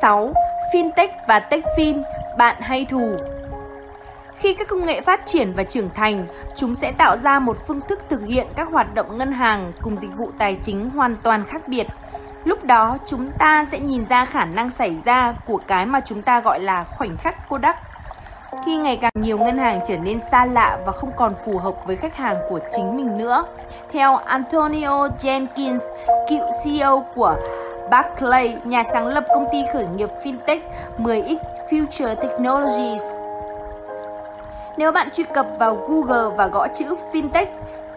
6. Fintech và TechFin, bạn hay thù khi các công nghệ phát triển và trưởng thành, chúng sẽ tạo ra một phương thức thực hiện các hoạt động ngân hàng cùng dịch vụ tài chính hoàn toàn khác biệt. Lúc đó, chúng ta sẽ nhìn ra khả năng xảy ra của cái mà chúng ta gọi là khoảnh khắc cô đắc. Khi ngày càng nhiều ngân hàng trở nên xa lạ và không còn phù hợp với khách hàng của chính mình nữa. Theo Antonio Jenkins, cựu CEO của Barclay, nhà sáng lập công ty khởi nghiệp fintech 10X Future Technologies, nếu bạn truy cập vào Google và gõ chữ fintech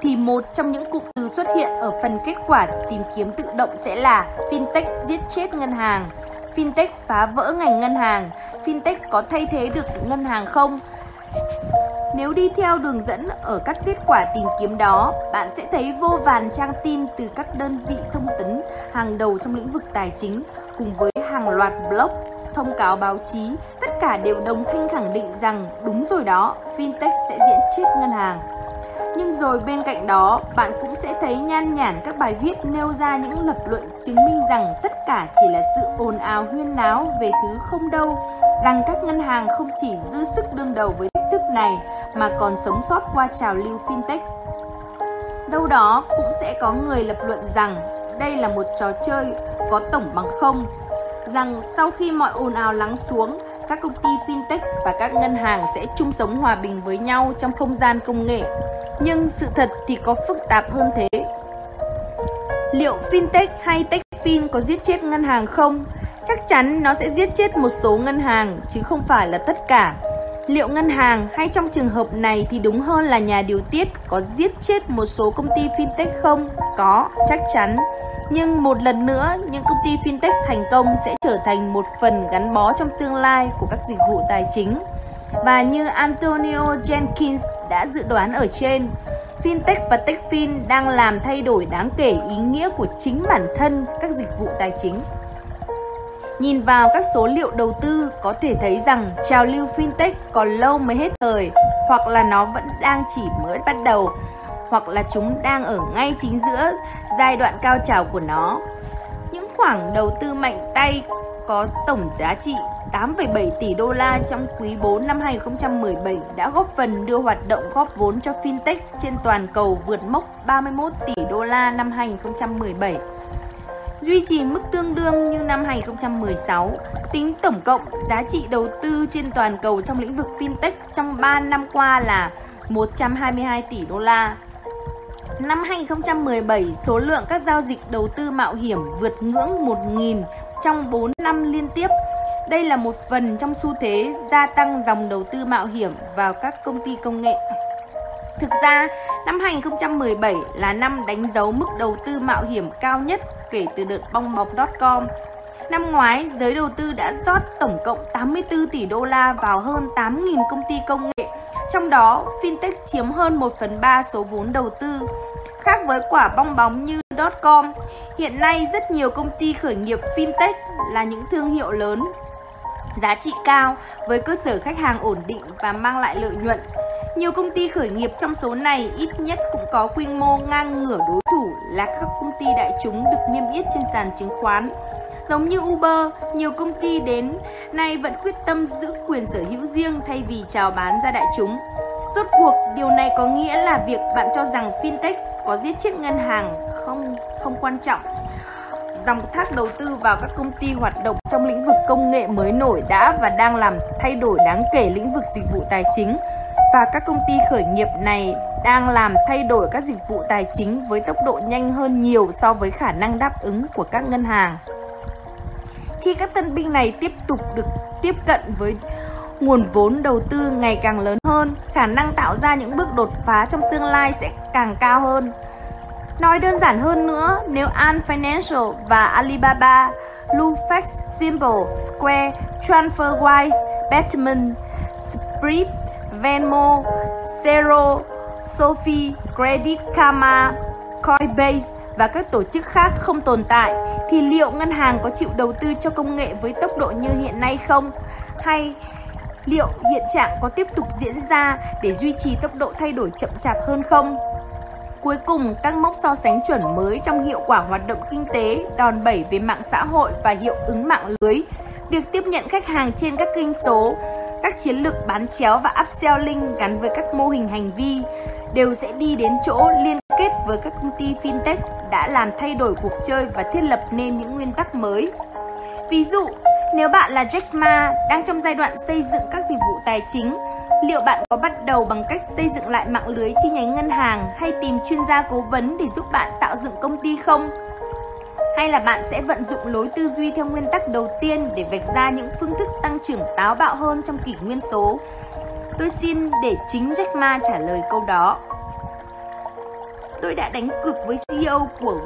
thì một trong những cụm từ xuất hiện ở phần kết quả tìm kiếm tự động sẽ là fintech giết chết ngân hàng, fintech phá vỡ ngành ngân hàng, fintech có thay thế được ngân hàng không? Nếu đi theo đường dẫn ở các kết quả tìm kiếm đó, bạn sẽ thấy vô vàn trang tin từ các đơn vị thông tấn hàng đầu trong lĩnh vực tài chính cùng với hàng loạt blog thông cáo báo chí, tất cả đều đồng thanh khẳng định rằng đúng rồi đó, fintech sẽ diễn chết ngân hàng. Nhưng rồi bên cạnh đó, bạn cũng sẽ thấy nhan nhản các bài viết nêu ra những lập luận chứng minh rằng tất cả chỉ là sự ồn ào huyên náo về thứ không đâu, rằng các ngân hàng không chỉ dư sức đương đầu với này mà còn sống sót qua trào lưu fintech. Đâu đó cũng sẽ có người lập luận rằng đây là một trò chơi có tổng bằng không rằng sau khi mọi ồn ào lắng xuống, các công ty fintech và các ngân hàng sẽ chung sống hòa bình với nhau trong không gian công nghệ. Nhưng sự thật thì có phức tạp hơn thế. Liệu fintech hay techfin có giết chết ngân hàng không? Chắc chắn nó sẽ giết chết một số ngân hàng chứ không phải là tất cả. Liệu ngân hàng hay trong trường hợp này thì đúng hơn là nhà điều tiết có giết chết một số công ty fintech không? Có, chắc chắn. Nhưng một lần nữa, những công ty fintech thành công sẽ trở thành một phần gắn bó trong tương lai của các dịch vụ tài chính. Và như Antonio Jenkins đã dự đoán ở trên, fintech và techfin đang làm thay đổi đáng kể ý nghĩa của chính bản thân các dịch vụ tài chính. Nhìn vào các số liệu đầu tư có thể thấy rằng trào lưu fintech còn lâu mới hết thời hoặc là nó vẫn đang chỉ mới bắt đầu hoặc là chúng đang ở ngay chính giữa giai đoạn cao trào của nó. Những khoản đầu tư mạnh tay có tổng giá trị 8,7 tỷ đô la trong quý 4 năm 2017 đã góp phần đưa hoạt động góp vốn cho fintech trên toàn cầu vượt mốc 31 tỷ đô la năm 2017. Duy trì mức tương đương như năm 2016, tính tổng cộng giá trị đầu tư trên toàn cầu trong lĩnh vực fintech trong 3 năm qua là 122 tỷ đô la. Năm 2017, số lượng các giao dịch đầu tư mạo hiểm vượt ngưỡng 1.000 trong 4 năm liên tiếp. Đây là một phần trong xu thế gia tăng dòng đầu tư mạo hiểm vào các công ty công nghệ. Thực ra, năm 2017 là năm đánh dấu mức đầu tư mạo hiểm cao nhất kể từ đợt bong bóng.com. Năm ngoái, giới đầu tư đã rót tổng cộng 84 tỷ đô la vào hơn 8.000 công ty công nghệ, trong đó fintech chiếm hơn 1 phần 3 số vốn đầu tư. Khác với quả bong bóng như .com, hiện nay rất nhiều công ty khởi nghiệp fintech là những thương hiệu lớn, giá trị cao với cơ sở khách hàng ổn định và mang lại lợi nhuận. Nhiều công ty khởi nghiệp trong số này ít nhất cũng có quy mô ngang ngửa đối thủ là các công ty đại chúng được niêm yết trên sàn chứng khoán. Giống như Uber, nhiều công ty đến nay vẫn quyết tâm giữ quyền sở hữu riêng thay vì chào bán ra đại chúng. Rốt cuộc, điều này có nghĩa là việc bạn cho rằng fintech có giết chết ngân hàng không không quan trọng. Dòng thác đầu tư vào các công ty hoạt động trong lĩnh vực công nghệ mới nổi đã và đang làm thay đổi đáng kể lĩnh vực dịch vụ tài chính và các công ty khởi nghiệp này đang làm thay đổi các dịch vụ tài chính với tốc độ nhanh hơn nhiều so với khả năng đáp ứng của các ngân hàng. Khi các tân binh này tiếp tục được tiếp cận với nguồn vốn đầu tư ngày càng lớn hơn, khả năng tạo ra những bước đột phá trong tương lai sẽ càng cao hơn. Nói đơn giản hơn nữa, nếu Ant Financial và Alibaba, Lufax, Simple, Square, TransferWise, Betterment, Sprint, Venmo, Zero, Sophie, Credit Karma, Coinbase và các tổ chức khác không tồn tại thì liệu ngân hàng có chịu đầu tư cho công nghệ với tốc độ như hiện nay không? Hay liệu hiện trạng có tiếp tục diễn ra để duy trì tốc độ thay đổi chậm chạp hơn không? Cuối cùng, các mốc so sánh chuẩn mới trong hiệu quả hoạt động kinh tế, đòn bẩy về mạng xã hội và hiệu ứng mạng lưới Việc tiếp nhận khách hàng trên các kênh số, các chiến lược bán chéo và upselling gắn với các mô hình hành vi đều sẽ đi đến chỗ liên kết với các công ty fintech đã làm thay đổi cuộc chơi và thiết lập nên những nguyên tắc mới. Ví dụ, nếu bạn là Jack Ma đang trong giai đoạn xây dựng các dịch vụ tài chính, liệu bạn có bắt đầu bằng cách xây dựng lại mạng lưới chi nhánh ngân hàng hay tìm chuyên gia cố vấn để giúp bạn tạo dựng công ty không? Hay là bạn sẽ vận dụng lối tư duy theo nguyên tắc đầu tiên để vạch ra những phương thức tăng trưởng táo bạo hơn trong kỷ nguyên số? Tôi xin để chính Jack Ma trả lời câu đó. Tôi đã đánh cược với CEO của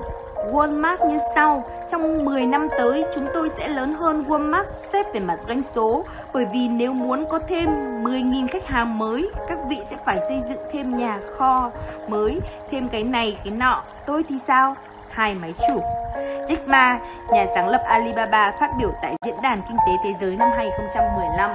Walmart như sau. Trong 10 năm tới, chúng tôi sẽ lớn hơn Walmart xếp về mặt doanh số. Bởi vì nếu muốn có thêm 10.000 khách hàng mới, các vị sẽ phải xây dựng thêm nhà kho mới, thêm cái này, cái nọ. Tôi thì sao? Hai máy chủ. Jack Ma, nhà sáng lập Alibaba, phát biểu tại Diễn đàn Kinh tế Thế giới năm 2015.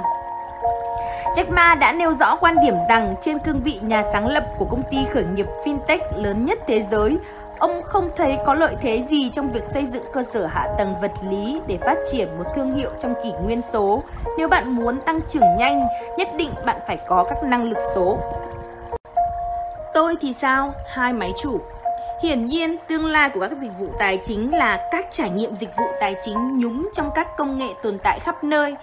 Jack Ma đã nêu rõ quan điểm rằng trên cương vị nhà sáng lập của công ty khởi nghiệp fintech lớn nhất thế giới, ông không thấy có lợi thế gì trong việc xây dựng cơ sở hạ tầng vật lý để phát triển một thương hiệu trong kỷ nguyên số. Nếu bạn muốn tăng trưởng nhanh, nhất định bạn phải có các năng lực số. Tôi thì sao? Hai máy chủ. Hiển nhiên, tương lai của các dịch vụ tài chính là các trải nghiệm dịch vụ tài chính nhúng trong các công nghệ tồn tại khắp nơi.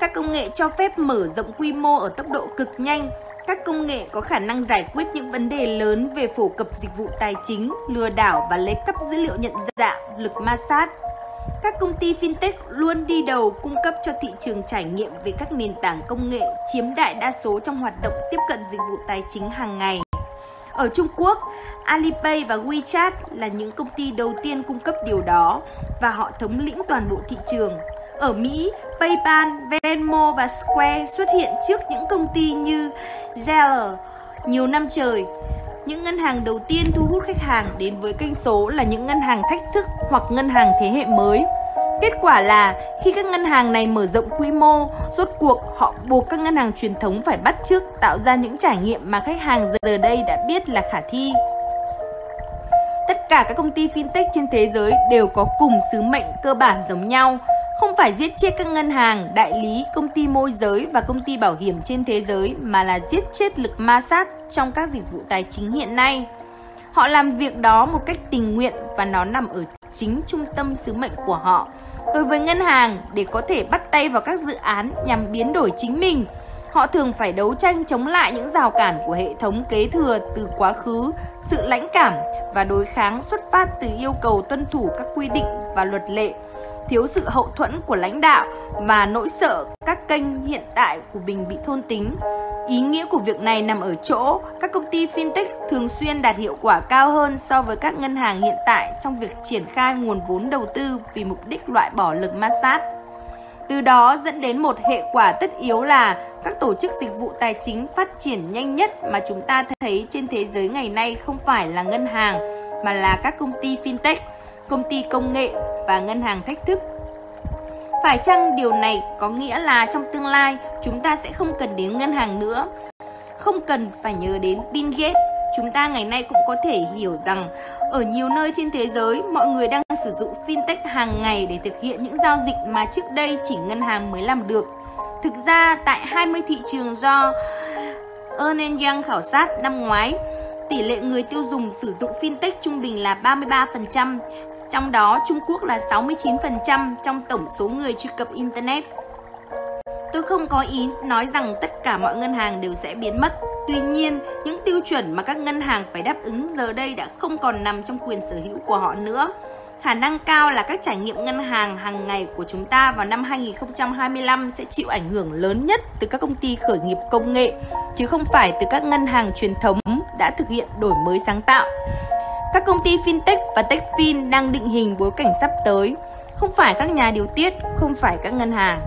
Các công nghệ cho phép mở rộng quy mô ở tốc độ cực nhanh. Các công nghệ có khả năng giải quyết những vấn đề lớn về phổ cập dịch vụ tài chính, lừa đảo và lấy cắp dữ liệu nhận dạng, lực ma sát. Các công ty fintech luôn đi đầu cung cấp cho thị trường trải nghiệm về các nền tảng công nghệ chiếm đại đa số trong hoạt động tiếp cận dịch vụ tài chính hàng ngày. Ở Trung Quốc, Alipay và WeChat là những công ty đầu tiên cung cấp điều đó và họ thống lĩnh toàn bộ thị trường. Ở Mỹ, PayPal, Venmo và Square xuất hiện trước những công ty như Zelle nhiều năm trời. Những ngân hàng đầu tiên thu hút khách hàng đến với kênh số là những ngân hàng thách thức hoặc ngân hàng thế hệ mới. Kết quả là khi các ngân hàng này mở rộng quy mô, rốt cuộc họ buộc các ngân hàng truyền thống phải bắt chước tạo ra những trải nghiệm mà khách hàng giờ đây đã biết là khả thi. Tất cả các công ty fintech trên thế giới đều có cùng sứ mệnh cơ bản giống nhau, không phải giết chết các ngân hàng, đại lý, công ty môi giới và công ty bảo hiểm trên thế giới mà là giết chết lực ma sát trong các dịch vụ tài chính hiện nay. Họ làm việc đó một cách tình nguyện và nó nằm ở chính trung tâm sứ mệnh của họ. Đối với ngân hàng, để có thể bắt tay vào các dự án nhằm biến đổi chính mình, họ thường phải đấu tranh chống lại những rào cản của hệ thống kế thừa từ quá khứ, sự lãnh cảm và đối kháng xuất phát từ yêu cầu tuân thủ các quy định và luật lệ thiếu sự hậu thuẫn của lãnh đạo và nỗi sợ các kênh hiện tại của mình bị thôn tính. Ý nghĩa của việc này nằm ở chỗ các công ty fintech thường xuyên đạt hiệu quả cao hơn so với các ngân hàng hiện tại trong việc triển khai nguồn vốn đầu tư vì mục đích loại bỏ lực ma sát. Từ đó dẫn đến một hệ quả tất yếu là các tổ chức dịch vụ tài chính phát triển nhanh nhất mà chúng ta thấy trên thế giới ngày nay không phải là ngân hàng mà là các công ty fintech, công ty công nghệ và ngân hàng thách thức. Phải chăng điều này có nghĩa là trong tương lai chúng ta sẽ không cần đến ngân hàng nữa? Không cần phải nhớ đến Bill Gates. Chúng ta ngày nay cũng có thể hiểu rằng ở nhiều nơi trên thế giới mọi người đang sử dụng fintech hàng ngày để thực hiện những giao dịch mà trước đây chỉ ngân hàng mới làm được. Thực ra tại 20 thị trường do Ernst Young khảo sát năm ngoái, tỷ lệ người tiêu dùng sử dụng fintech trung bình là 33%, trong đó Trung Quốc là 69% trong tổng số người truy cập Internet. Tôi không có ý nói rằng tất cả mọi ngân hàng đều sẽ biến mất. Tuy nhiên, những tiêu chuẩn mà các ngân hàng phải đáp ứng giờ đây đã không còn nằm trong quyền sở hữu của họ nữa. Khả năng cao là các trải nghiệm ngân hàng hàng ngày của chúng ta vào năm 2025 sẽ chịu ảnh hưởng lớn nhất từ các công ty khởi nghiệp công nghệ, chứ không phải từ các ngân hàng truyền thống đã thực hiện đổi mới sáng tạo. Các công ty fintech và techfin đang định hình bối cảnh sắp tới, không phải các nhà điều tiết, không phải các ngân hàng.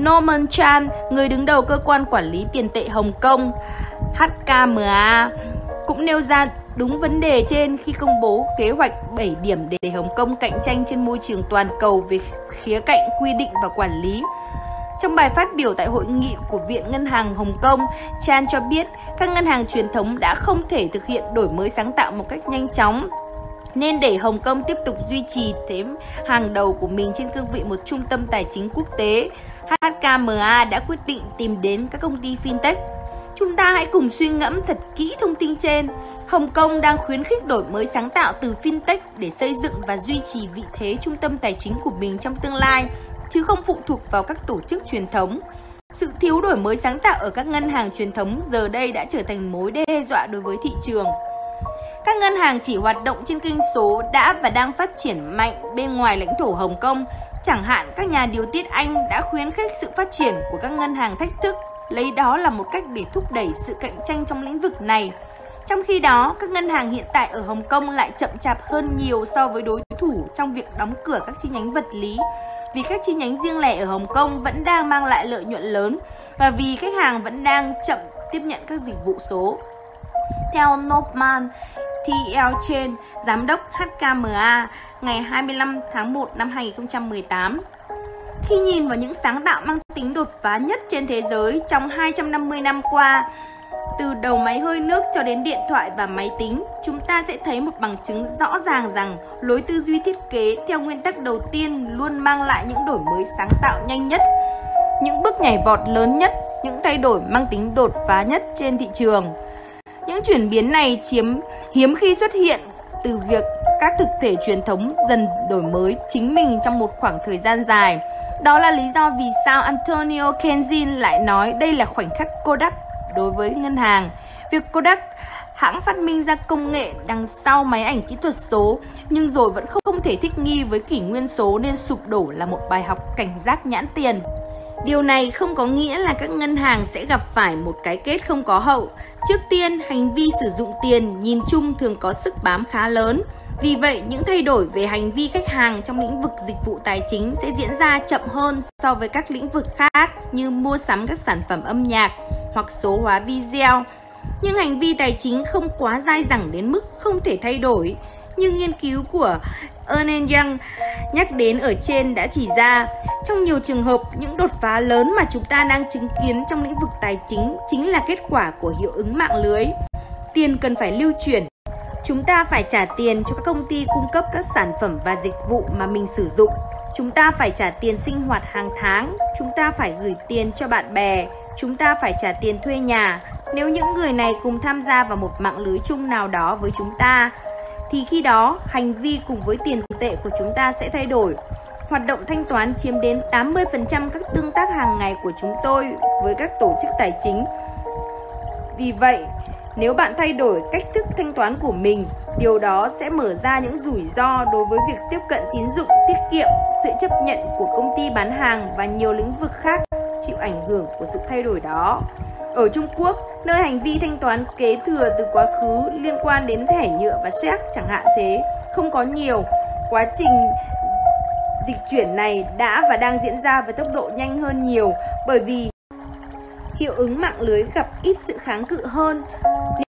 Norman Chan, người đứng đầu cơ quan quản lý tiền tệ Hồng Kông, HKMA, cũng nêu ra đúng vấn đề trên khi công bố kế hoạch 7 điểm để Hồng Kông cạnh tranh trên môi trường toàn cầu về khía cạnh quy định và quản lý. Trong bài phát biểu tại hội nghị của Viện Ngân hàng Hồng Kông, Chan cho biết các ngân hàng truyền thống đã không thể thực hiện đổi mới sáng tạo một cách nhanh chóng nên để Hồng Kông tiếp tục duy trì thế hàng đầu của mình trên cương vị một trung tâm tài chính quốc tế, HKMA đã quyết định tìm đến các công ty fintech. Chúng ta hãy cùng suy ngẫm thật kỹ thông tin trên. Hồng Kông đang khuyến khích đổi mới sáng tạo từ fintech để xây dựng và duy trì vị thế trung tâm tài chính của mình trong tương lai, chứ không phụ thuộc vào các tổ chức truyền thống. Sự thiếu đổi mới sáng tạo ở các ngân hàng truyền thống giờ đây đã trở thành mối đe dọa đối với thị trường. Các ngân hàng chỉ hoạt động trên kênh số đã và đang phát triển mạnh bên ngoài lãnh thổ Hồng Kông. Chẳng hạn các nhà điều tiết Anh đã khuyến khích sự phát triển của các ngân hàng thách thức, lấy đó là một cách để thúc đẩy sự cạnh tranh trong lĩnh vực này. Trong khi đó, các ngân hàng hiện tại ở Hồng Kông lại chậm chạp hơn nhiều so với đối thủ trong việc đóng cửa các chi nhánh vật lý vì các chi nhánh riêng lẻ ở Hồng Kông vẫn đang mang lại lợi nhuận lớn và vì khách hàng vẫn đang chậm tiếp nhận các dịch vụ số. Theo Nopman, TL Chen, giám đốc HKMA, ngày 25 tháng 1 năm 2018. Khi nhìn vào những sáng tạo mang tính đột phá nhất trên thế giới trong 250 năm qua, từ đầu máy hơi nước cho đến điện thoại và máy tính, chúng ta sẽ thấy một bằng chứng rõ ràng rằng lối tư duy thiết kế theo nguyên tắc đầu tiên luôn mang lại những đổi mới sáng tạo nhanh nhất, những bước nhảy vọt lớn nhất, những thay đổi mang tính đột phá nhất trên thị trường. Những chuyển biến này chiếm hiếm khi xuất hiện từ việc các thực thể truyền thống dần đổi mới chính mình trong một khoảng thời gian dài. Đó là lý do vì sao Antonio Kenzin lại nói đây là khoảnh khắc Kodak đối với ngân hàng. Việc Kodak hãng phát minh ra công nghệ đằng sau máy ảnh kỹ thuật số nhưng rồi vẫn không thể thích nghi với kỷ nguyên số nên sụp đổ là một bài học cảnh giác nhãn tiền. Điều này không có nghĩa là các ngân hàng sẽ gặp phải một cái kết không có hậu. Trước tiên, hành vi sử dụng tiền nhìn chung thường có sức bám khá lớn. Vì vậy, những thay đổi về hành vi khách hàng trong lĩnh vực dịch vụ tài chính sẽ diễn ra chậm hơn so với các lĩnh vực khác như mua sắm các sản phẩm âm nhạc hoặc số hóa video. Nhưng hành vi tài chính không quá dai dẳng đến mức không thể thay đổi. Như nghiên cứu của Ernest Young nhắc đến ở trên đã chỉ ra, trong nhiều trường hợp, những đột phá lớn mà chúng ta đang chứng kiến trong lĩnh vực tài chính chính là kết quả của hiệu ứng mạng lưới. Tiền cần phải lưu chuyển. Chúng ta phải trả tiền cho các công ty cung cấp các sản phẩm và dịch vụ mà mình sử dụng. Chúng ta phải trả tiền sinh hoạt hàng tháng, chúng ta phải gửi tiền cho bạn bè, chúng ta phải trả tiền thuê nhà. Nếu những người này cùng tham gia vào một mạng lưới chung nào đó với chúng ta, thì khi đó hành vi cùng với tiền tệ của chúng ta sẽ thay đổi. Hoạt động thanh toán chiếm đến 80% các tương tác hàng ngày của chúng tôi với các tổ chức tài chính. Vì vậy, nếu bạn thay đổi cách thức thanh toán của mình, điều đó sẽ mở ra những rủi ro đối với việc tiếp cận tín dụng, tiết kiệm, sự chấp nhận của công ty bán hàng và nhiều lĩnh vực khác chịu ảnh hưởng của sự thay đổi đó. Ở Trung Quốc, nơi hành vi thanh toán kế thừa từ quá khứ liên quan đến thẻ nhựa và séc chẳng hạn thế, không có nhiều. Quá trình dịch chuyển này đã và đang diễn ra với tốc độ nhanh hơn nhiều bởi vì hiệu ứng mạng lưới gặp ít sự kháng cự hơn.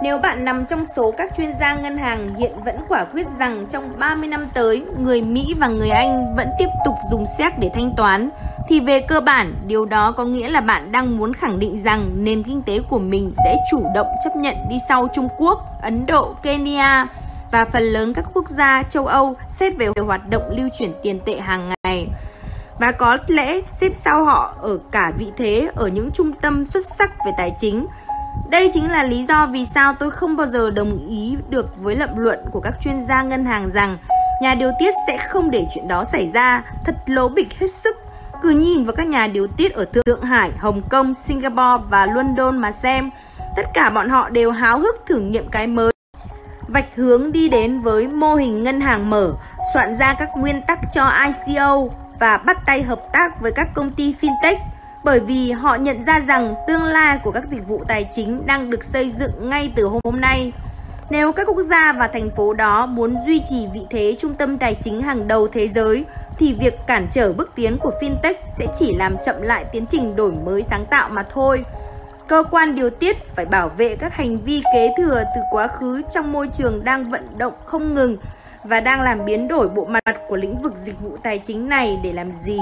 Nếu bạn nằm trong số các chuyên gia ngân hàng hiện vẫn quả quyết rằng trong 30 năm tới, người Mỹ và người Anh vẫn tiếp tục dùng séc để thanh toán, thì về cơ bản, điều đó có nghĩa là bạn đang muốn khẳng định rằng nền kinh tế của mình sẽ chủ động chấp nhận đi sau Trung Quốc, Ấn Độ, Kenya và phần lớn các quốc gia châu Âu xét về hoạt động lưu chuyển tiền tệ hàng ngày và có lẽ xếp sau họ ở cả vị thế ở những trung tâm xuất sắc về tài chính. Đây chính là lý do vì sao tôi không bao giờ đồng ý được với lập luận của các chuyên gia ngân hàng rằng nhà điều tiết sẽ không để chuyện đó xảy ra, thật lố bịch hết sức. Cứ nhìn vào các nhà điều tiết ở Thượng Hải, Hồng Kông, Singapore và London mà xem. Tất cả bọn họ đều háo hức thử nghiệm cái mới. Vạch hướng đi đến với mô hình ngân hàng mở, soạn ra các nguyên tắc cho ICO và bắt tay hợp tác với các công ty fintech, bởi vì họ nhận ra rằng tương lai của các dịch vụ tài chính đang được xây dựng ngay từ hôm nay. Nếu các quốc gia và thành phố đó muốn duy trì vị thế trung tâm tài chính hàng đầu thế giới, thì việc cản trở bước tiến của fintech sẽ chỉ làm chậm lại tiến trình đổi mới sáng tạo mà thôi. Cơ quan điều tiết phải bảo vệ các hành vi kế thừa từ quá khứ trong môi trường đang vận động không ngừng và đang làm biến đổi bộ mặt của lĩnh vực dịch vụ tài chính này để làm gì?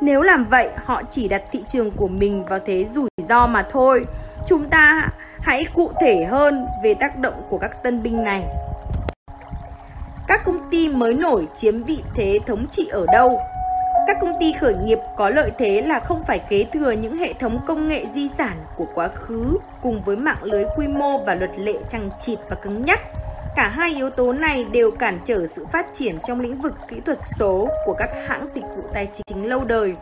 Nếu làm vậy, họ chỉ đặt thị trường của mình vào thế rủi ro mà thôi. Chúng ta hãy cụ thể hơn về tác động của các tân binh này. Các công ty mới nổi chiếm vị thế thống trị ở đâu? Các công ty khởi nghiệp có lợi thế là không phải kế thừa những hệ thống công nghệ di sản của quá khứ cùng với mạng lưới quy mô và luật lệ chằng chịt và cứng nhắc. Cả hai yếu tố này đều cản trở sự phát triển trong lĩnh vực kỹ thuật số của các hãng dịch vụ tài chính lâu đời.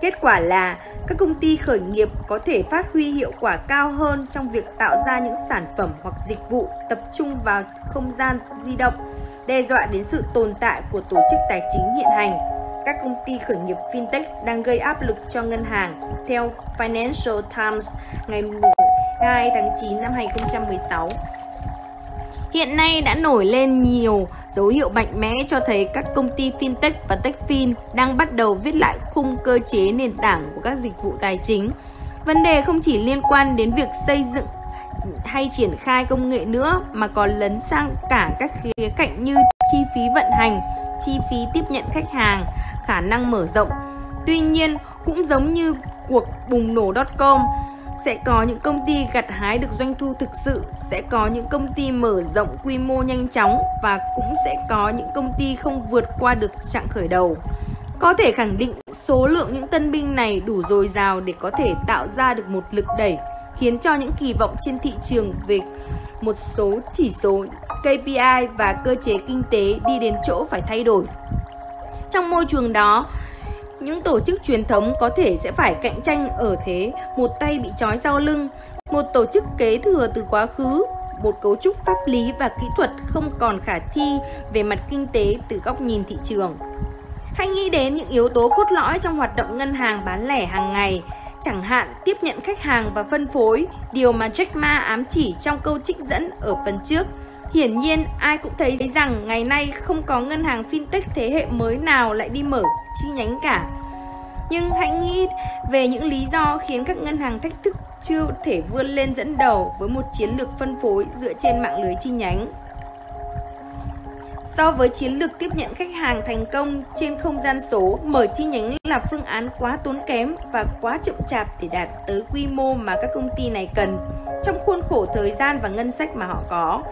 Kết quả là các công ty khởi nghiệp có thể phát huy hiệu quả cao hơn trong việc tạo ra những sản phẩm hoặc dịch vụ tập trung vào không gian di động, đe dọa đến sự tồn tại của tổ chức tài chính hiện hành. Các công ty khởi nghiệp fintech đang gây áp lực cho ngân hàng, theo Financial Times ngày 2 tháng 9 năm 2016. Hiện nay đã nổi lên nhiều dấu hiệu mạnh mẽ cho thấy các công ty fintech và techfin đang bắt đầu viết lại khung cơ chế nền tảng của các dịch vụ tài chính. Vấn đề không chỉ liên quan đến việc xây dựng hay triển khai công nghệ nữa mà còn lấn sang cả các khía cạnh như chi phí vận hành, chi phí tiếp nhận khách hàng, khả năng mở rộng. Tuy nhiên, cũng giống như cuộc bùng nổ.com, sẽ có những công ty gặt hái được doanh thu thực sự, sẽ có những công ty mở rộng quy mô nhanh chóng và cũng sẽ có những công ty không vượt qua được trạng khởi đầu. Có thể khẳng định số lượng những tân binh này đủ dồi dào để có thể tạo ra được một lực đẩy khiến cho những kỳ vọng trên thị trường về một số chỉ số KPI và cơ chế kinh tế đi đến chỗ phải thay đổi. Trong môi trường đó, những tổ chức truyền thống có thể sẽ phải cạnh tranh ở thế một tay bị trói sau lưng, một tổ chức kế thừa từ quá khứ, một cấu trúc pháp lý và kỹ thuật không còn khả thi về mặt kinh tế từ góc nhìn thị trường. Hãy nghĩ đến những yếu tố cốt lõi trong hoạt động ngân hàng bán lẻ hàng ngày, chẳng hạn tiếp nhận khách hàng và phân phối, điều mà Jack Ma ám chỉ trong câu trích dẫn ở phần trước. Hiển nhiên, ai cũng thấy rằng ngày nay không có ngân hàng fintech thế hệ mới nào lại đi mở chi nhánh cả. Nhưng hãy nghĩ về những lý do khiến các ngân hàng thách thức chưa thể vươn lên dẫn đầu với một chiến lược phân phối dựa trên mạng lưới chi nhánh. So với chiến lược tiếp nhận khách hàng thành công trên không gian số, mở chi nhánh là phương án quá tốn kém và quá chậm chạp để đạt tới quy mô mà các công ty này cần trong khuôn khổ thời gian và ngân sách mà họ có.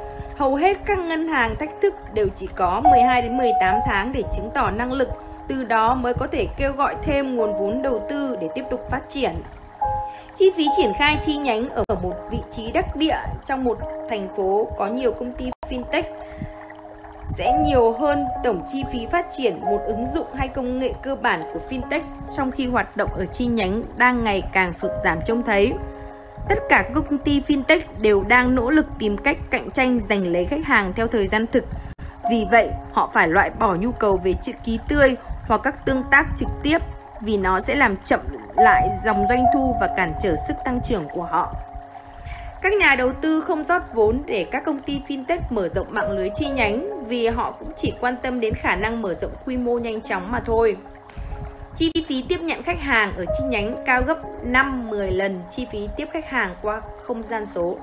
Hầu hết các ngân hàng thách thức đều chỉ có 12 đến 18 tháng để chứng tỏ năng lực, từ đó mới có thể kêu gọi thêm nguồn vốn đầu tư để tiếp tục phát triển. Chi phí triển khai chi nhánh ở một vị trí đắc địa trong một thành phố có nhiều công ty fintech sẽ nhiều hơn tổng chi phí phát triển một ứng dụng hay công nghệ cơ bản của fintech trong khi hoạt động ở chi nhánh đang ngày càng sụt giảm trông thấy. Tất cả các công ty fintech đều đang nỗ lực tìm cách cạnh tranh giành lấy khách hàng theo thời gian thực. Vì vậy, họ phải loại bỏ nhu cầu về chữ ký tươi hoặc các tương tác trực tiếp vì nó sẽ làm chậm lại dòng doanh thu và cản trở sức tăng trưởng của họ. Các nhà đầu tư không rót vốn để các công ty fintech mở rộng mạng lưới chi nhánh vì họ cũng chỉ quan tâm đến khả năng mở rộng quy mô nhanh chóng mà thôi. Chi phí tiếp nhận khách hàng ở chi nhánh cao gấp 5-10 lần chi phí tiếp khách hàng qua không gian số.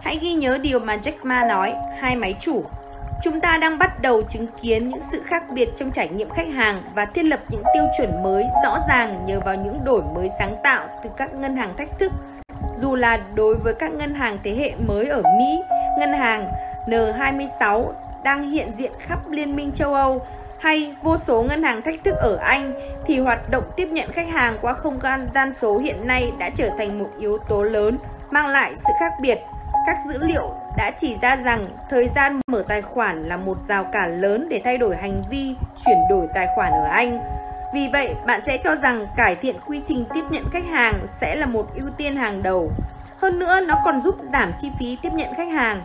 Hãy ghi nhớ điều mà Jack Ma nói, hai máy chủ. Chúng ta đang bắt đầu chứng kiến những sự khác biệt trong trải nghiệm khách hàng và thiết lập những tiêu chuẩn mới rõ ràng nhờ vào những đổi mới sáng tạo từ các ngân hàng thách thức dù là đối với các ngân hàng thế hệ mới ở Mỹ, ngân hàng N26 đang hiện diện khắp Liên minh châu Âu hay vô số ngân hàng thách thức ở Anh thì hoạt động tiếp nhận khách hàng qua không gian gian số hiện nay đã trở thành một yếu tố lớn mang lại sự khác biệt. Các dữ liệu đã chỉ ra rằng thời gian mở tài khoản là một rào cản lớn để thay đổi hành vi chuyển đổi tài khoản ở Anh. Vì vậy, bạn sẽ cho rằng cải thiện quy trình tiếp nhận khách hàng sẽ là một ưu tiên hàng đầu. Hơn nữa, nó còn giúp giảm chi phí tiếp nhận khách hàng.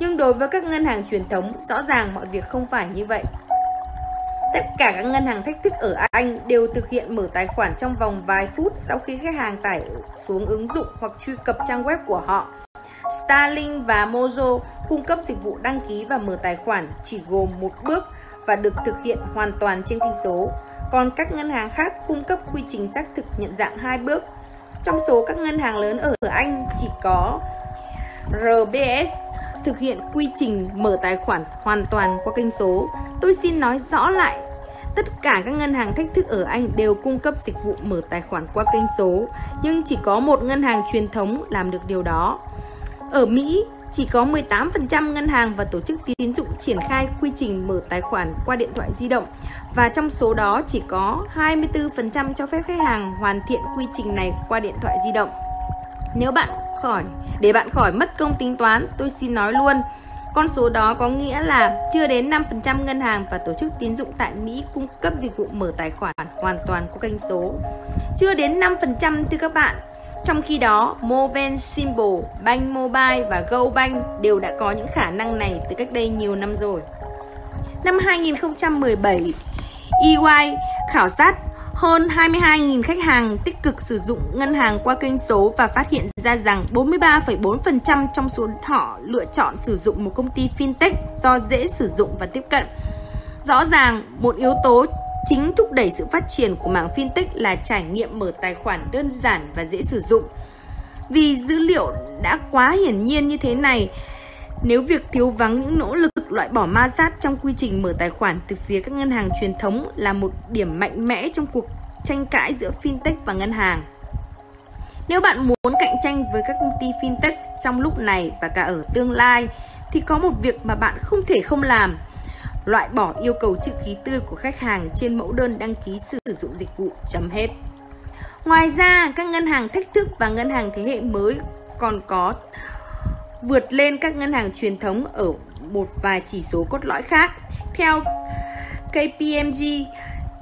Nhưng đối với các ngân hàng truyền thống, rõ ràng mọi việc không phải như vậy. Tất cả các ngân hàng thách thức ở Anh đều thực hiện mở tài khoản trong vòng vài phút sau khi khách hàng tải xuống ứng dụng hoặc truy cập trang web của họ. Starling và Mozo cung cấp dịch vụ đăng ký và mở tài khoản chỉ gồm một bước và được thực hiện hoàn toàn trên kinh số còn các ngân hàng khác cung cấp quy trình xác thực nhận dạng hai bước. Trong số các ngân hàng lớn ở Anh chỉ có RBS thực hiện quy trình mở tài khoản hoàn toàn qua kênh số. Tôi xin nói rõ lại, tất cả các ngân hàng thách thức ở Anh đều cung cấp dịch vụ mở tài khoản qua kênh số, nhưng chỉ có một ngân hàng truyền thống làm được điều đó. Ở Mỹ, chỉ có 18% ngân hàng và tổ chức tín dụng triển khai quy trình mở tài khoản qua điện thoại di động và trong số đó chỉ có 24% cho phép khách hàng hoàn thiện quy trình này qua điện thoại di động. Nếu bạn khỏi để bạn khỏi mất công tính toán, tôi xin nói luôn, con số đó có nghĩa là chưa đến 5% ngân hàng và tổ chức tín dụng tại Mỹ cung cấp dịch vụ mở tài khoản hoàn toàn có kênh số. Chưa đến 5% thưa các bạn. Trong khi đó, Moven Symbol, Bank Mobile và GoBank đều đã có những khả năng này từ cách đây nhiều năm rồi. Năm 2017, EY khảo sát hơn 22.000 khách hàng tích cực sử dụng ngân hàng qua kênh số và phát hiện ra rằng 43,4% trong số họ lựa chọn sử dụng một công ty fintech do dễ sử dụng và tiếp cận. Rõ ràng, một yếu tố chính thúc đẩy sự phát triển của mảng fintech là trải nghiệm mở tài khoản đơn giản và dễ sử dụng. Vì dữ liệu đã quá hiển nhiên như thế này, nếu việc thiếu vắng những nỗ lực loại bỏ ma sát trong quy trình mở tài khoản từ phía các ngân hàng truyền thống là một điểm mạnh mẽ trong cuộc tranh cãi giữa fintech và ngân hàng. Nếu bạn muốn cạnh tranh với các công ty fintech trong lúc này và cả ở tương lai thì có một việc mà bạn không thể không làm. Loại bỏ yêu cầu chữ ký tươi của khách hàng trên mẫu đơn đăng ký sử dụng dịch vụ chấm hết. Ngoài ra, các ngân hàng thách thức và ngân hàng thế hệ mới còn có vượt lên các ngân hàng truyền thống ở một vài chỉ số cốt lõi khác. Theo KPMG,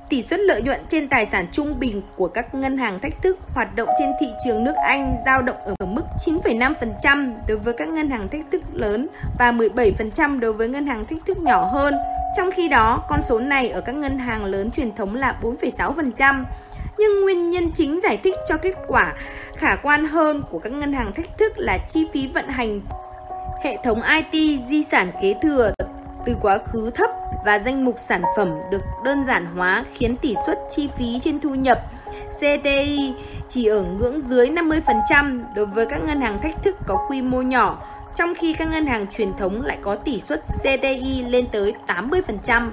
tỷ suất lợi nhuận trên tài sản trung bình của các ngân hàng thách thức hoạt động trên thị trường nước Anh dao động ở mức 9,5% đối với các ngân hàng thách thức lớn và 17% đối với ngân hàng thách thức nhỏ hơn. Trong khi đó, con số này ở các ngân hàng lớn truyền thống là 4,6%. Nhưng nguyên nhân chính giải thích cho kết quả khả quan hơn của các ngân hàng thách thức là chi phí vận hành hệ thống IT di sản kế thừa từ quá khứ thấp và danh mục sản phẩm được đơn giản hóa khiến tỷ suất chi phí trên thu nhập CTI chỉ ở ngưỡng dưới 50% đối với các ngân hàng thách thức có quy mô nhỏ, trong khi các ngân hàng truyền thống lại có tỷ suất CTI lên tới 80%.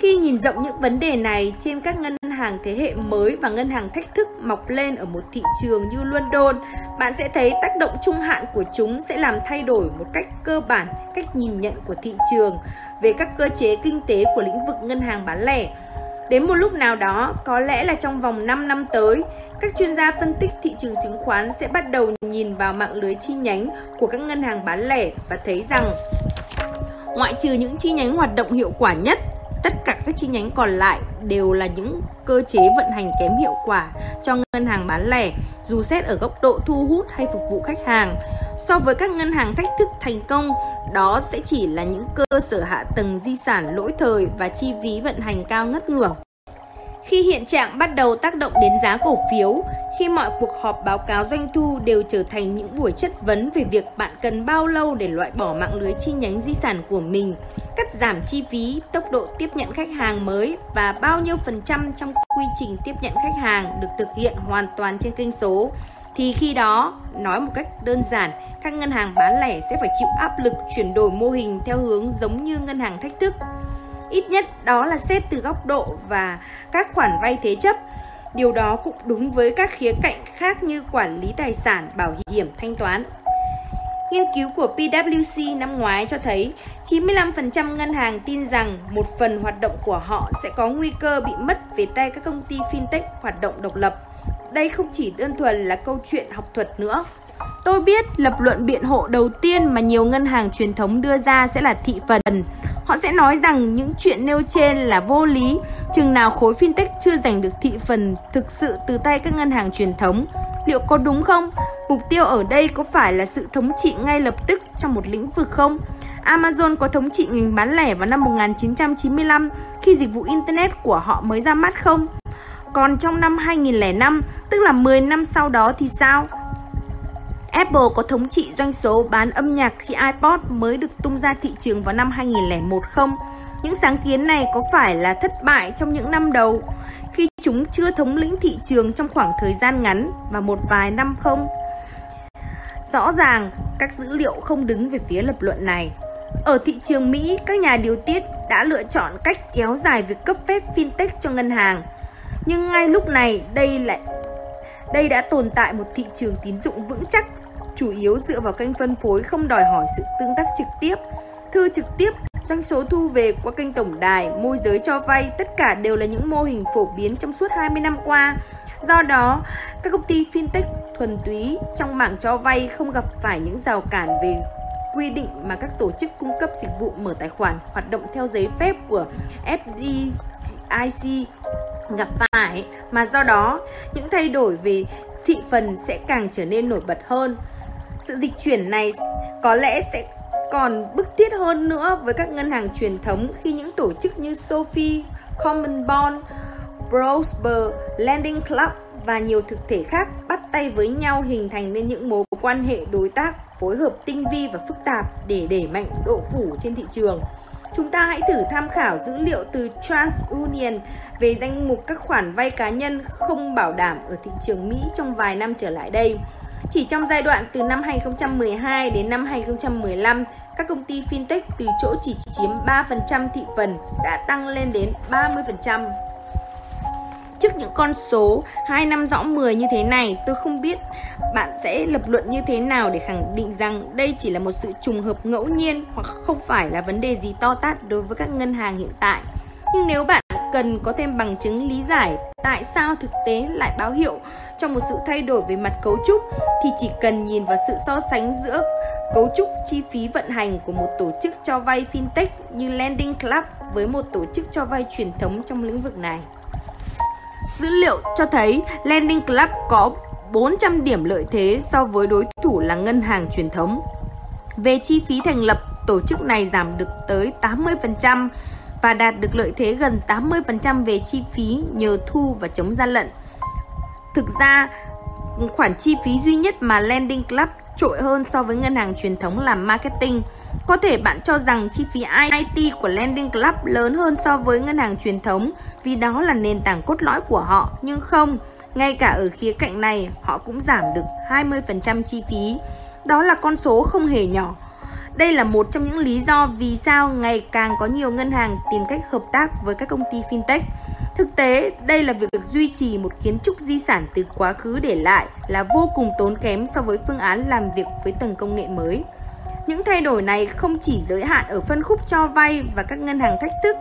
Khi nhìn rộng những vấn đề này trên các ngân hàng thế hệ mới và ngân hàng thách thức mọc lên ở một thị trường như London, bạn sẽ thấy tác động trung hạn của chúng sẽ làm thay đổi một cách cơ bản cách nhìn nhận của thị trường về các cơ chế kinh tế của lĩnh vực ngân hàng bán lẻ. Đến một lúc nào đó, có lẽ là trong vòng 5 năm tới, các chuyên gia phân tích thị trường chứng khoán sẽ bắt đầu nhìn vào mạng lưới chi nhánh của các ngân hàng bán lẻ và thấy rằng ngoại trừ những chi nhánh hoạt động hiệu quả nhất tất cả các chi nhánh còn lại đều là những cơ chế vận hành kém hiệu quả cho ngân hàng bán lẻ, dù xét ở góc độ thu hút hay phục vụ khách hàng. So với các ngân hàng thách thức thành công, đó sẽ chỉ là những cơ sở hạ tầng di sản lỗi thời và chi phí vận hành cao ngất ngưỡng khi hiện trạng bắt đầu tác động đến giá cổ phiếu, khi mọi cuộc họp báo cáo doanh thu đều trở thành những buổi chất vấn về việc bạn cần bao lâu để loại bỏ mạng lưới chi nhánh di sản của mình, cắt giảm chi phí, tốc độ tiếp nhận khách hàng mới và bao nhiêu phần trăm trong quy trình tiếp nhận khách hàng được thực hiện hoàn toàn trên kênh số, thì khi đó, nói một cách đơn giản, các ngân hàng bán lẻ sẽ phải chịu áp lực chuyển đổi mô hình theo hướng giống như ngân hàng thách thức. Ít nhất đó là xét từ góc độ và các khoản vay thế chấp. Điều đó cũng đúng với các khía cạnh khác như quản lý tài sản, bảo hiểm, thanh toán. Nghiên cứu của PwC năm ngoái cho thấy 95% ngân hàng tin rằng một phần hoạt động của họ sẽ có nguy cơ bị mất về tay các công ty fintech hoạt động độc lập. Đây không chỉ đơn thuần là câu chuyện học thuật nữa. Tôi biết lập luận biện hộ đầu tiên mà nhiều ngân hàng truyền thống đưa ra sẽ là thị phần. Họ sẽ nói rằng những chuyện nêu trên là vô lý, chừng nào khối fintech chưa giành được thị phần thực sự từ tay các ngân hàng truyền thống. Liệu có đúng không? Mục tiêu ở đây có phải là sự thống trị ngay lập tức trong một lĩnh vực không? Amazon có thống trị ngành bán lẻ vào năm 1995 khi dịch vụ Internet của họ mới ra mắt không? Còn trong năm 2005, tức là 10 năm sau đó thì sao? Apple có thống trị doanh số bán âm nhạc khi iPod mới được tung ra thị trường vào năm 2001 không? Những sáng kiến này có phải là thất bại trong những năm đầu khi chúng chưa thống lĩnh thị trường trong khoảng thời gian ngắn và một vài năm không? Rõ ràng, các dữ liệu không đứng về phía lập luận này. Ở thị trường Mỹ, các nhà điều tiết đã lựa chọn cách kéo dài việc cấp phép fintech cho ngân hàng. Nhưng ngay lúc này, đây lại đây đã tồn tại một thị trường tín dụng vững chắc chủ yếu dựa vào kênh phân phối không đòi hỏi sự tương tác trực tiếp. Thư trực tiếp, doanh số thu về qua kênh tổng đài, môi giới cho vay, tất cả đều là những mô hình phổ biến trong suốt 20 năm qua. Do đó, các công ty fintech thuần túy trong mảng cho vay không gặp phải những rào cản về quy định mà các tổ chức cung cấp dịch vụ mở tài khoản hoạt động theo giấy phép của FDIC gặp phải mà do đó những thay đổi về thị phần sẽ càng trở nên nổi bật hơn. Sự dịch chuyển này có lẽ sẽ còn bức thiết hơn nữa với các ngân hàng truyền thống khi những tổ chức như Sophie, Common Bond, Prosper, Lending Club và nhiều thực thể khác bắt tay với nhau hình thành nên những mối quan hệ đối tác phối hợp tinh vi và phức tạp để đẩy mạnh độ phủ trên thị trường. Chúng ta hãy thử tham khảo dữ liệu từ TransUnion về danh mục các khoản vay cá nhân không bảo đảm ở thị trường Mỹ trong vài năm trở lại đây. Chỉ trong giai đoạn từ năm 2012 đến năm 2015, các công ty fintech từ chỗ chỉ chiếm 3% thị phần đã tăng lên đến 30%. Trước những con số 2 năm rõ 10 như thế này, tôi không biết bạn sẽ lập luận như thế nào để khẳng định rằng đây chỉ là một sự trùng hợp ngẫu nhiên hoặc không phải là vấn đề gì to tát đối với các ngân hàng hiện tại. Nhưng nếu bạn cần có thêm bằng chứng lý giải tại sao thực tế lại báo hiệu cho một sự thay đổi về mặt cấu trúc thì chỉ cần nhìn vào sự so sánh giữa cấu trúc chi phí vận hành của một tổ chức cho vay fintech như Lending Club với một tổ chức cho vay truyền thống trong lĩnh vực này. Dữ liệu cho thấy Lending Club có 400 điểm lợi thế so với đối thủ là ngân hàng truyền thống. Về chi phí thành lập, tổ chức này giảm được tới 80% và đạt được lợi thế gần 80% về chi phí nhờ thu và chống gian lận. Thực ra, khoản chi phí duy nhất mà Lending Club trội hơn so với ngân hàng truyền thống là marketing. Có thể bạn cho rằng chi phí IT của Lending Club lớn hơn so với ngân hàng truyền thống vì đó là nền tảng cốt lõi của họ, nhưng không, ngay cả ở khía cạnh này họ cũng giảm được 20% chi phí. Đó là con số không hề nhỏ. Đây là một trong những lý do vì sao ngày càng có nhiều ngân hàng tìm cách hợp tác với các công ty fintech. Thực tế, đây là việc duy trì một kiến trúc di sản từ quá khứ để lại là vô cùng tốn kém so với phương án làm việc với tầng công nghệ mới. Những thay đổi này không chỉ giới hạn ở phân khúc cho vay và các ngân hàng thách thức.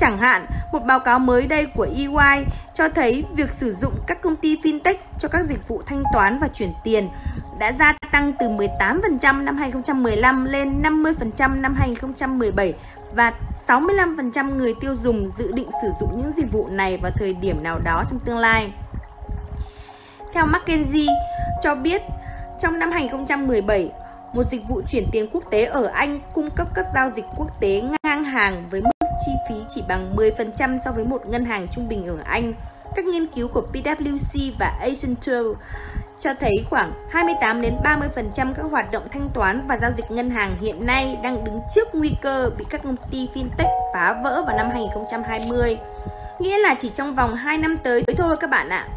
Chẳng hạn, một báo cáo mới đây của EY cho thấy việc sử dụng các công ty fintech cho các dịch vụ thanh toán và chuyển tiền đã gia tăng từ 18% năm 2015 lên 50% năm 2017 và 65% người tiêu dùng dự định sử dụng những dịch vụ này vào thời điểm nào đó trong tương lai. Theo McKinsey cho biết, trong năm 2017, một dịch vụ chuyển tiền quốc tế ở Anh cung cấp các giao dịch quốc tế ngang hàng với mức chi phí chỉ bằng 10% so với một ngân hàng trung bình ở Anh. Các nghiên cứu của PwC và Accenture cho thấy khoảng 28 đến 30% các hoạt động thanh toán và giao dịch ngân hàng hiện nay đang đứng trước nguy cơ bị các công ty fintech phá vỡ vào năm 2020. Nghĩa là chỉ trong vòng 2 năm tới thôi các bạn ạ.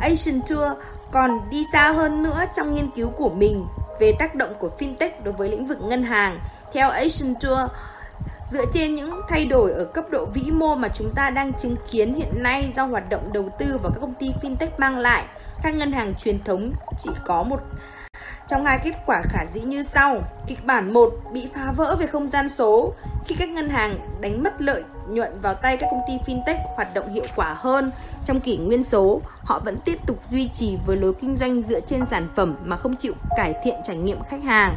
Accenture còn đi xa hơn nữa trong nghiên cứu của mình về tác động của fintech đối với lĩnh vực ngân hàng. Theo Accenture, dựa trên những thay đổi ở cấp độ vĩ mô mà chúng ta đang chứng kiến hiện nay do hoạt động đầu tư vào các công ty fintech mang lại, các ngân hàng truyền thống chỉ có một trong hai kết quả khả dĩ như sau. Kịch bản 1 bị phá vỡ về không gian số khi các ngân hàng đánh mất lợi nhuận vào tay các công ty fintech hoạt động hiệu quả hơn trong kỷ nguyên số, họ vẫn tiếp tục duy trì với lối kinh doanh dựa trên sản phẩm mà không chịu cải thiện trải nghiệm khách hàng.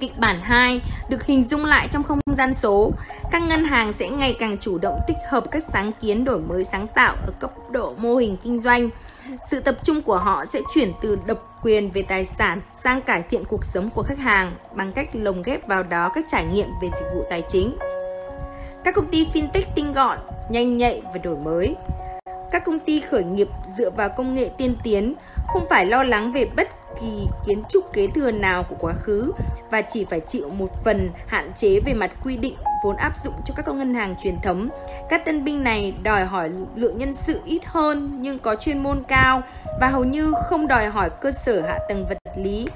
Kịch bản 2 được hình dung lại trong không gian số. Các ngân hàng sẽ ngày càng chủ động tích hợp các sáng kiến đổi mới sáng tạo ở cấp độ mô hình kinh doanh. Sự tập trung của họ sẽ chuyển từ độc quyền về tài sản sang cải thiện cuộc sống của khách hàng bằng cách lồng ghép vào đó các trải nghiệm về dịch vụ tài chính. Các công ty fintech tinh gọn, nhanh nhạy và đổi mới. Các công ty khởi nghiệp dựa vào công nghệ tiên tiến, không phải lo lắng về bất kỳ kiến trúc kế thừa nào của quá khứ và chỉ phải chịu một phần hạn chế về mặt quy định vốn áp dụng cho các ngân hàng truyền thống. Các tân binh này đòi hỏi lượng nhân sự ít hơn nhưng có chuyên môn cao và hầu như không đòi hỏi cơ sở hạ tầng vật lý.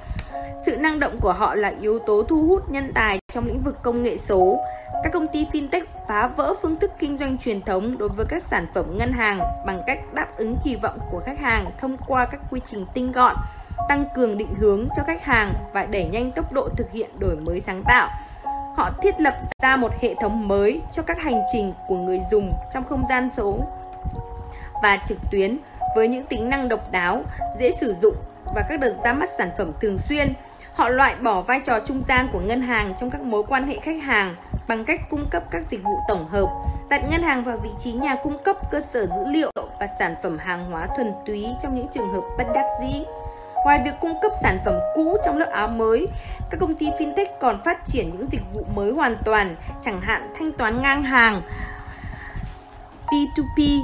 Sự năng động của họ là yếu tố thu hút nhân tài trong lĩnh vực công nghệ số. Các công ty fintech phá vỡ phương thức kinh doanh truyền thống đối với các sản phẩm ngân hàng bằng cách đáp ứng kỳ vọng của khách hàng thông qua các quy trình tinh gọn, tăng cường định hướng cho khách hàng và đẩy nhanh tốc độ thực hiện đổi mới sáng tạo. Họ thiết lập ra một hệ thống mới cho các hành trình của người dùng trong không gian số và trực tuyến với những tính năng độc đáo, dễ sử dụng và các đợt ra mắt sản phẩm thường xuyên. Họ loại bỏ vai trò trung gian của ngân hàng trong các mối quan hệ khách hàng bằng cách cung cấp các dịch vụ tổng hợp, đặt ngân hàng vào vị trí nhà cung cấp cơ sở dữ liệu và sản phẩm hàng hóa thuần túy trong những trường hợp bất đắc dĩ. Ngoài việc cung cấp sản phẩm cũ trong lớp áo mới, các công ty fintech còn phát triển những dịch vụ mới hoàn toàn, chẳng hạn thanh toán ngang hàng, P2P,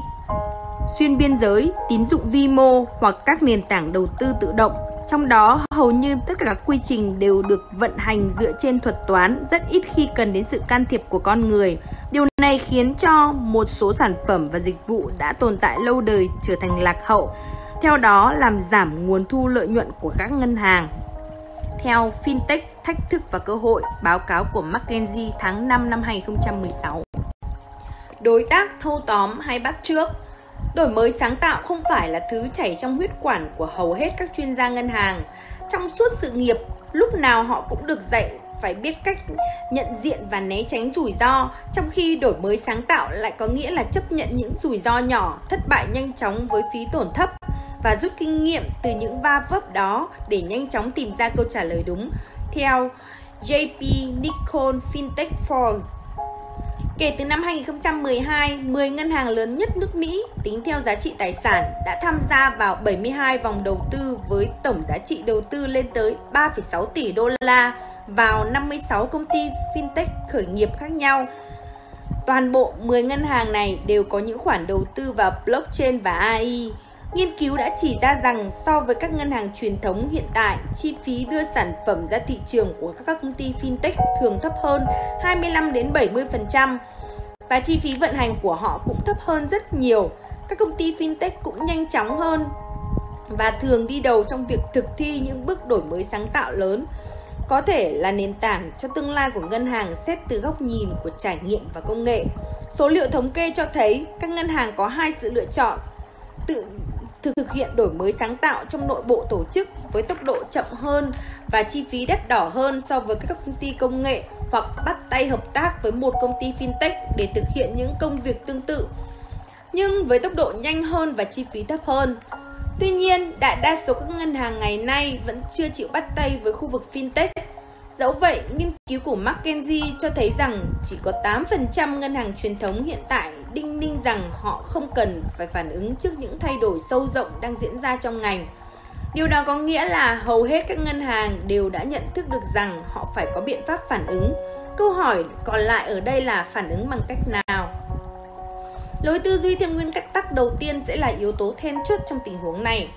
xuyên biên giới, tín dụng vi mô hoặc các nền tảng đầu tư tự động. Trong đó, hầu như tất cả các quy trình đều được vận hành dựa trên thuật toán, rất ít khi cần đến sự can thiệp của con người. Điều này khiến cho một số sản phẩm và dịch vụ đã tồn tại lâu đời trở thành lạc hậu, theo đó làm giảm nguồn thu lợi nhuận của các ngân hàng. Theo Fintech, thách thức và cơ hội, báo cáo của McKinsey tháng 5 năm 2016. Đối tác thâu tóm hay bắt trước Đổi mới sáng tạo không phải là thứ chảy trong huyết quản của hầu hết các chuyên gia ngân hàng. Trong suốt sự nghiệp, lúc nào họ cũng được dạy phải biết cách nhận diện và né tránh rủi ro, trong khi đổi mới sáng tạo lại có nghĩa là chấp nhận những rủi ro nhỏ, thất bại nhanh chóng với phí tổn thấp và rút kinh nghiệm từ những va vấp đó để nhanh chóng tìm ra câu trả lời đúng. Theo JP Nikon Fintech Forbes, Kể từ năm 2012, 10 ngân hàng lớn nhất nước Mỹ tính theo giá trị tài sản đã tham gia vào 72 vòng đầu tư với tổng giá trị đầu tư lên tới 3,6 tỷ đô la vào 56 công ty fintech khởi nghiệp khác nhau. Toàn bộ 10 ngân hàng này đều có những khoản đầu tư vào blockchain và AI. Nghiên cứu đã chỉ ra rằng so với các ngân hàng truyền thống hiện tại, chi phí đưa sản phẩm ra thị trường của các công ty fintech thường thấp hơn 25 đến 70% và chi phí vận hành của họ cũng thấp hơn rất nhiều. Các công ty fintech cũng nhanh chóng hơn và thường đi đầu trong việc thực thi những bước đổi mới sáng tạo lớn có thể là nền tảng cho tương lai của ngân hàng xét từ góc nhìn của trải nghiệm và công nghệ. Số liệu thống kê cho thấy các ngân hàng có hai sự lựa chọn tự thực hiện đổi mới sáng tạo trong nội bộ tổ chức với tốc độ chậm hơn và chi phí đắt đỏ hơn so với các công ty công nghệ hoặc bắt tay hợp tác với một công ty fintech để thực hiện những công việc tương tự nhưng với tốc độ nhanh hơn và chi phí thấp hơn. Tuy nhiên, đại đa số các ngân hàng ngày nay vẫn chưa chịu bắt tay với khu vực fintech. Dẫu vậy, nghiên cứu của McKinsey cho thấy rằng chỉ có 8% ngân hàng truyền thống hiện tại đinh ninh rằng họ không cần phải phản ứng trước những thay đổi sâu rộng đang diễn ra trong ngành. Điều đó có nghĩa là hầu hết các ngân hàng đều đã nhận thức được rằng họ phải có biện pháp phản ứng. Câu hỏi còn lại ở đây là phản ứng bằng cách nào? Lối tư duy theo nguyên cách tắc đầu tiên sẽ là yếu tố then chốt trong tình huống này.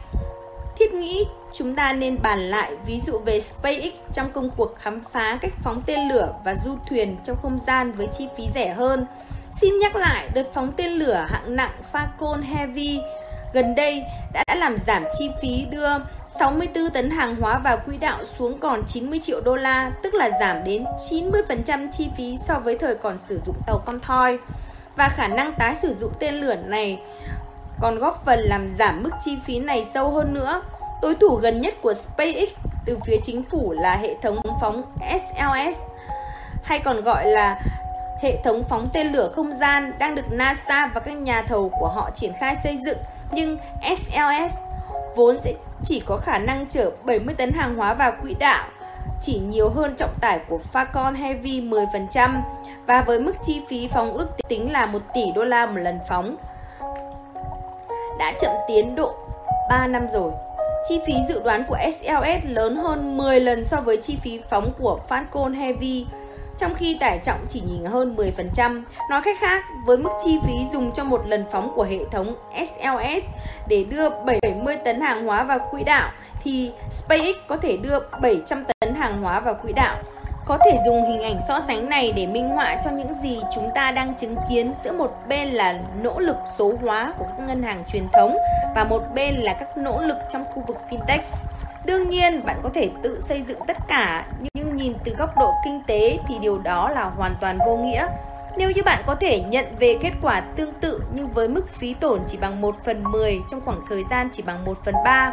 Thiết nghĩ chúng ta nên bàn lại ví dụ về SpaceX trong công cuộc khám phá cách phóng tên lửa và du thuyền trong không gian với chi phí rẻ hơn. Xin nhắc lại, đợt phóng tên lửa hạng nặng Falcon Heavy gần đây đã làm giảm chi phí đưa 64 tấn hàng hóa vào quỹ đạo xuống còn 90 triệu đô la, tức là giảm đến 90% chi phí so với thời còn sử dụng tàu con thoi. Và khả năng tái sử dụng tên lửa này còn góp phần làm giảm mức chi phí này sâu hơn nữa. Đối thủ gần nhất của SpaceX từ phía chính phủ là hệ thống phóng SLS hay còn gọi là hệ thống phóng tên lửa không gian đang được NASA và các nhà thầu của họ triển khai xây dựng nhưng SLS vốn sẽ chỉ có khả năng chở 70 tấn hàng hóa vào quỹ đạo, chỉ nhiều hơn trọng tải của Falcon Heavy 10% và với mức chi phí phóng ước tính là 1 tỷ đô la một lần phóng. Đã chậm tiến độ 3 năm rồi. Chi phí dự đoán của SLS lớn hơn 10 lần so với chi phí phóng của Falcon Heavy trong khi tải trọng chỉ nhìn hơn 10%. Nói cách khác, với mức chi phí dùng cho một lần phóng của hệ thống SLS để đưa 70 tấn hàng hóa vào quỹ đạo, thì SpaceX có thể đưa 700 tấn hàng hóa vào quỹ đạo. Có thể dùng hình ảnh so sánh này để minh họa cho những gì chúng ta đang chứng kiến giữa một bên là nỗ lực số hóa của các ngân hàng truyền thống và một bên là các nỗ lực trong khu vực fintech. Đương nhiên, bạn có thể tự xây dựng tất cả, những nhìn từ góc độ kinh tế thì điều đó là hoàn toàn vô nghĩa. Nếu như bạn có thể nhận về kết quả tương tự nhưng với mức phí tổn chỉ bằng 1 phần 10 trong khoảng thời gian chỉ bằng 1 phần 3,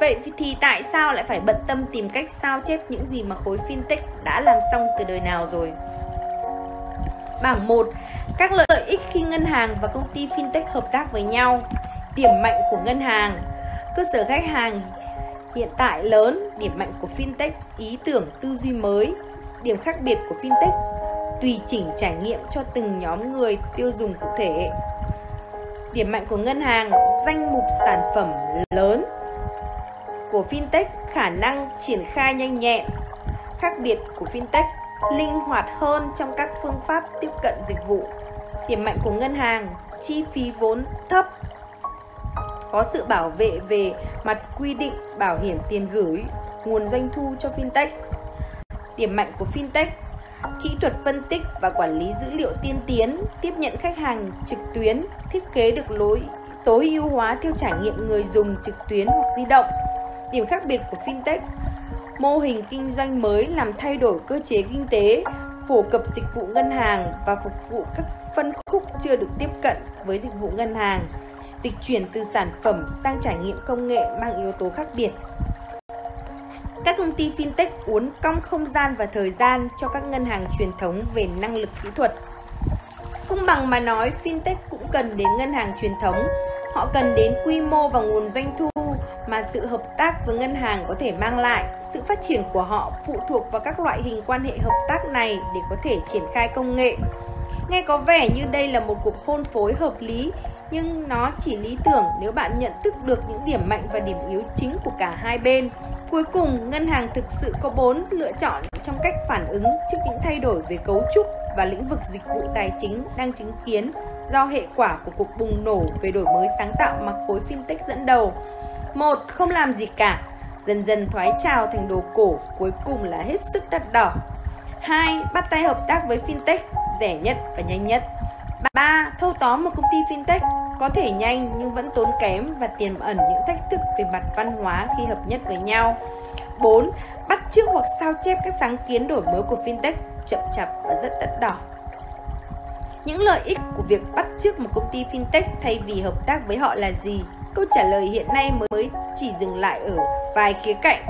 Vậy thì tại sao lại phải bận tâm tìm cách sao chép những gì mà khối fintech đã làm xong từ đời nào rồi? Bảng 1. Các lợi ích khi ngân hàng và công ty fintech hợp tác với nhau. Điểm mạnh của ngân hàng. Cơ sở khách hàng hiện tại lớn, điểm mạnh của fintech, ý tưởng tư duy mới. Điểm khác biệt của fintech, tùy chỉnh trải nghiệm cho từng nhóm người tiêu dùng cụ thể. Điểm mạnh của ngân hàng, danh mục sản phẩm lớn, của fintech khả năng triển khai nhanh nhẹn. Khác biệt của fintech linh hoạt hơn trong các phương pháp tiếp cận dịch vụ. Điểm mạnh của ngân hàng, chi phí vốn thấp. Có sự bảo vệ về mặt quy định bảo hiểm tiền gửi, nguồn doanh thu cho fintech. Điểm mạnh của fintech, kỹ thuật phân tích và quản lý dữ liệu tiên tiến, tiếp nhận khách hàng trực tuyến, thiết kế được lối tối ưu hóa theo trải nghiệm người dùng trực tuyến hoặc di động Điểm khác biệt của fintech Mô hình kinh doanh mới làm thay đổi cơ chế kinh tế, phổ cập dịch vụ ngân hàng và phục vụ các phân khúc chưa được tiếp cận với dịch vụ ngân hàng. Dịch chuyển từ sản phẩm sang trải nghiệm công nghệ mang yếu tố khác biệt. Các công ty fintech uốn cong không gian và thời gian cho các ngân hàng truyền thống về năng lực kỹ thuật. Công bằng mà nói, fintech cũng cần đến ngân hàng truyền thống. Họ cần đến quy mô và nguồn doanh thu mà sự hợp tác với ngân hàng có thể mang lại. Sự phát triển của họ phụ thuộc vào các loại hình quan hệ hợp tác này để có thể triển khai công nghệ. Nghe có vẻ như đây là một cuộc hôn phối hợp lý, nhưng nó chỉ lý tưởng nếu bạn nhận thức được những điểm mạnh và điểm yếu chính của cả hai bên. Cuối cùng, ngân hàng thực sự có bốn lựa chọn trong cách phản ứng trước những thay đổi về cấu trúc và lĩnh vực dịch vụ tài chính đang chứng kiến do hệ quả của cuộc bùng nổ về đổi mới sáng tạo mà khối fintech dẫn đầu. Một, không làm gì cả, dần dần thoái trào thành đồ cổ, cuối cùng là hết sức đắt đỏ. Hai, bắt tay hợp tác với fintech, rẻ nhất và nhanh nhất. Ba, thâu tóm một công ty fintech có thể nhanh nhưng vẫn tốn kém và tiềm ẩn những thách thức về mặt văn hóa khi hợp nhất với nhau. 4. Bắt chước hoặc sao chép các sáng kiến đổi mới của fintech chậm chạp và rất đắt đỏ. Những lợi ích của việc bắt chước một công ty fintech thay vì hợp tác với họ là gì? Câu trả lời hiện nay mới chỉ dừng lại ở vài khía cạnh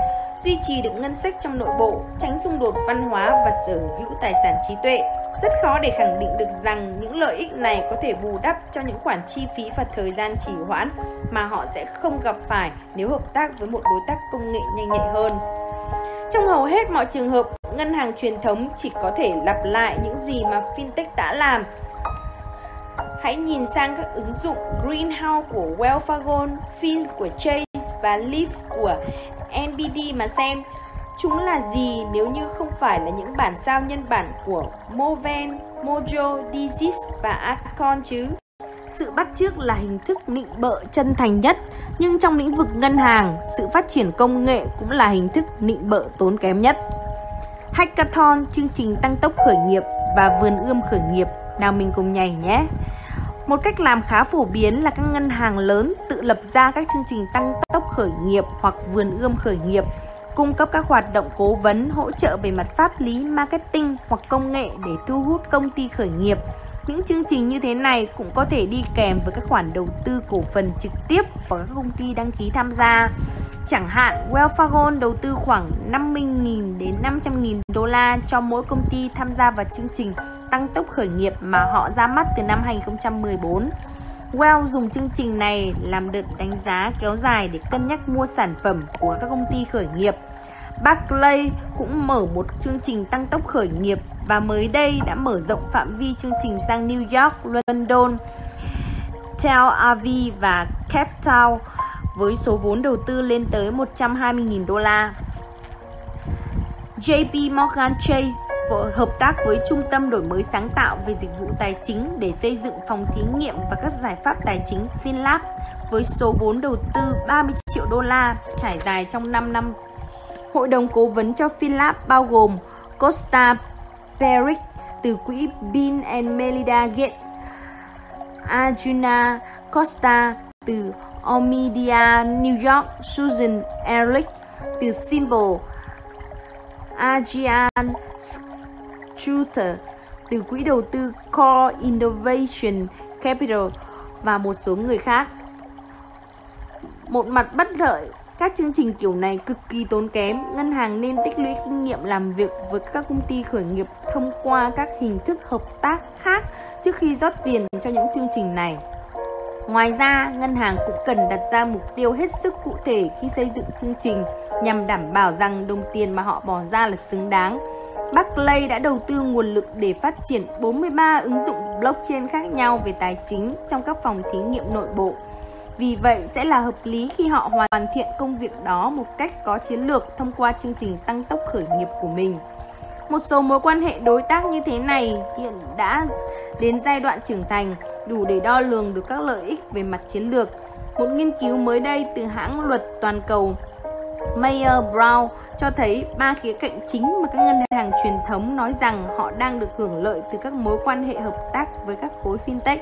duy trì được ngân sách trong nội bộ, tránh xung đột văn hóa và sở hữu tài sản trí tuệ. Rất khó để khẳng định được rằng những lợi ích này có thể bù đắp cho những khoản chi phí và thời gian trì hoãn mà họ sẽ không gặp phải nếu hợp tác với một đối tác công nghệ nhanh nhạy hơn. Trong hầu hết mọi trường hợp, ngân hàng truyền thống chỉ có thể lặp lại những gì mà fintech đã làm Hãy nhìn sang các ứng dụng Greenhouse của Wells Fargo, Fin của Chase và Leaf của NBD mà xem chúng là gì nếu như không phải là những bản sao nhân bản của Moven, Mojo, Dizis và Acon chứ. Sự bắt chước là hình thức nịnh bợ chân thành nhất, nhưng trong lĩnh vực ngân hàng, sự phát triển công nghệ cũng là hình thức nịnh bợ tốn kém nhất. Hackathon, chương trình tăng tốc khởi nghiệp và vườn ươm khởi nghiệp, nào mình cùng nhảy nhé. Một cách làm khá phổ biến là các ngân hàng lớn tự lập ra các chương trình tăng tốc khởi nghiệp hoặc vườn ươm khởi nghiệp, cung cấp các hoạt động cố vấn, hỗ trợ về mặt pháp lý, marketing hoặc công nghệ để thu hút công ty khởi nghiệp. Những chương trình như thế này cũng có thể đi kèm với các khoản đầu tư cổ phần trực tiếp của các công ty đăng ký tham gia. Chẳng hạn, Wells Fargo đầu tư khoảng 50.000 đến 500.000 đô la cho mỗi công ty tham gia vào chương trình tăng tốc khởi nghiệp mà họ ra mắt từ năm 2014. Well dùng chương trình này làm đợt đánh giá kéo dài để cân nhắc mua sản phẩm của các công ty khởi nghiệp. Barclay cũng mở một chương trình tăng tốc khởi nghiệp và mới đây đã mở rộng phạm vi chương trình sang New York, London, Tel Aviv và Cape Town với số vốn đầu tư lên tới 120.000 đô la. JP Morgan Chase hợp tác với Trung tâm Đổi mới sáng tạo về dịch vụ tài chính để xây dựng phòng thí nghiệm và các giải pháp tài chính FinLab với số vốn đầu tư 30 triệu đô la trải dài trong 5 năm. Hội đồng cố vấn cho FinLab bao gồm Costa Peric từ quỹ Bill and Melinda Gates, Arjuna Costa từ Omidia New York, Susan Ehrlich từ Symbol, Ajian Shooter từ quỹ đầu tư Core Innovation Capital và một số người khác. Một mặt bất lợi Các chương trình kiểu này cực kỳ tốn kém, ngân hàng nên tích lũy kinh nghiệm làm việc với các công ty khởi nghiệp thông qua các hình thức hợp tác khác trước khi rót tiền cho những chương trình này. Ngoài ra, ngân hàng cũng cần đặt ra mục tiêu hết sức cụ thể khi xây dựng chương trình nhằm đảm bảo rằng đồng tiền mà họ bỏ ra là xứng đáng. Barclay đã đầu tư nguồn lực để phát triển 43 ứng dụng blockchain khác nhau về tài chính trong các phòng thí nghiệm nội bộ. Vì vậy sẽ là hợp lý khi họ hoàn thiện công việc đó một cách có chiến lược thông qua chương trình tăng tốc khởi nghiệp của mình. Một số mối quan hệ đối tác như thế này hiện đã đến giai đoạn trưởng thành, đủ để đo lường được các lợi ích về mặt chiến lược. Một nghiên cứu mới đây từ hãng luật toàn cầu Mayer Brown cho thấy ba khía cạnh chính mà các ngân hàng truyền thống nói rằng họ đang được hưởng lợi từ các mối quan hệ hợp tác với các khối fintech.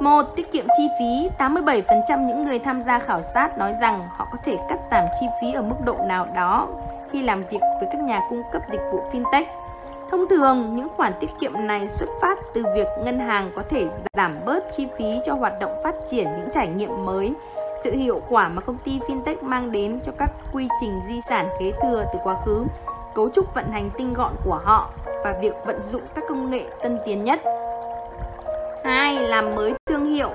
Một, tiết kiệm chi phí. 87% những người tham gia khảo sát nói rằng họ có thể cắt giảm chi phí ở mức độ nào đó khi làm việc với các nhà cung cấp dịch vụ fintech. Thông thường, những khoản tiết kiệm này xuất phát từ việc ngân hàng có thể giảm bớt chi phí cho hoạt động phát triển những trải nghiệm mới, sự hiệu quả mà công ty fintech mang đến cho các quy trình di sản kế thừa từ quá khứ, cấu trúc vận hành tinh gọn của họ và việc vận dụng các công nghệ tân tiến nhất. 2. Làm mới thương hiệu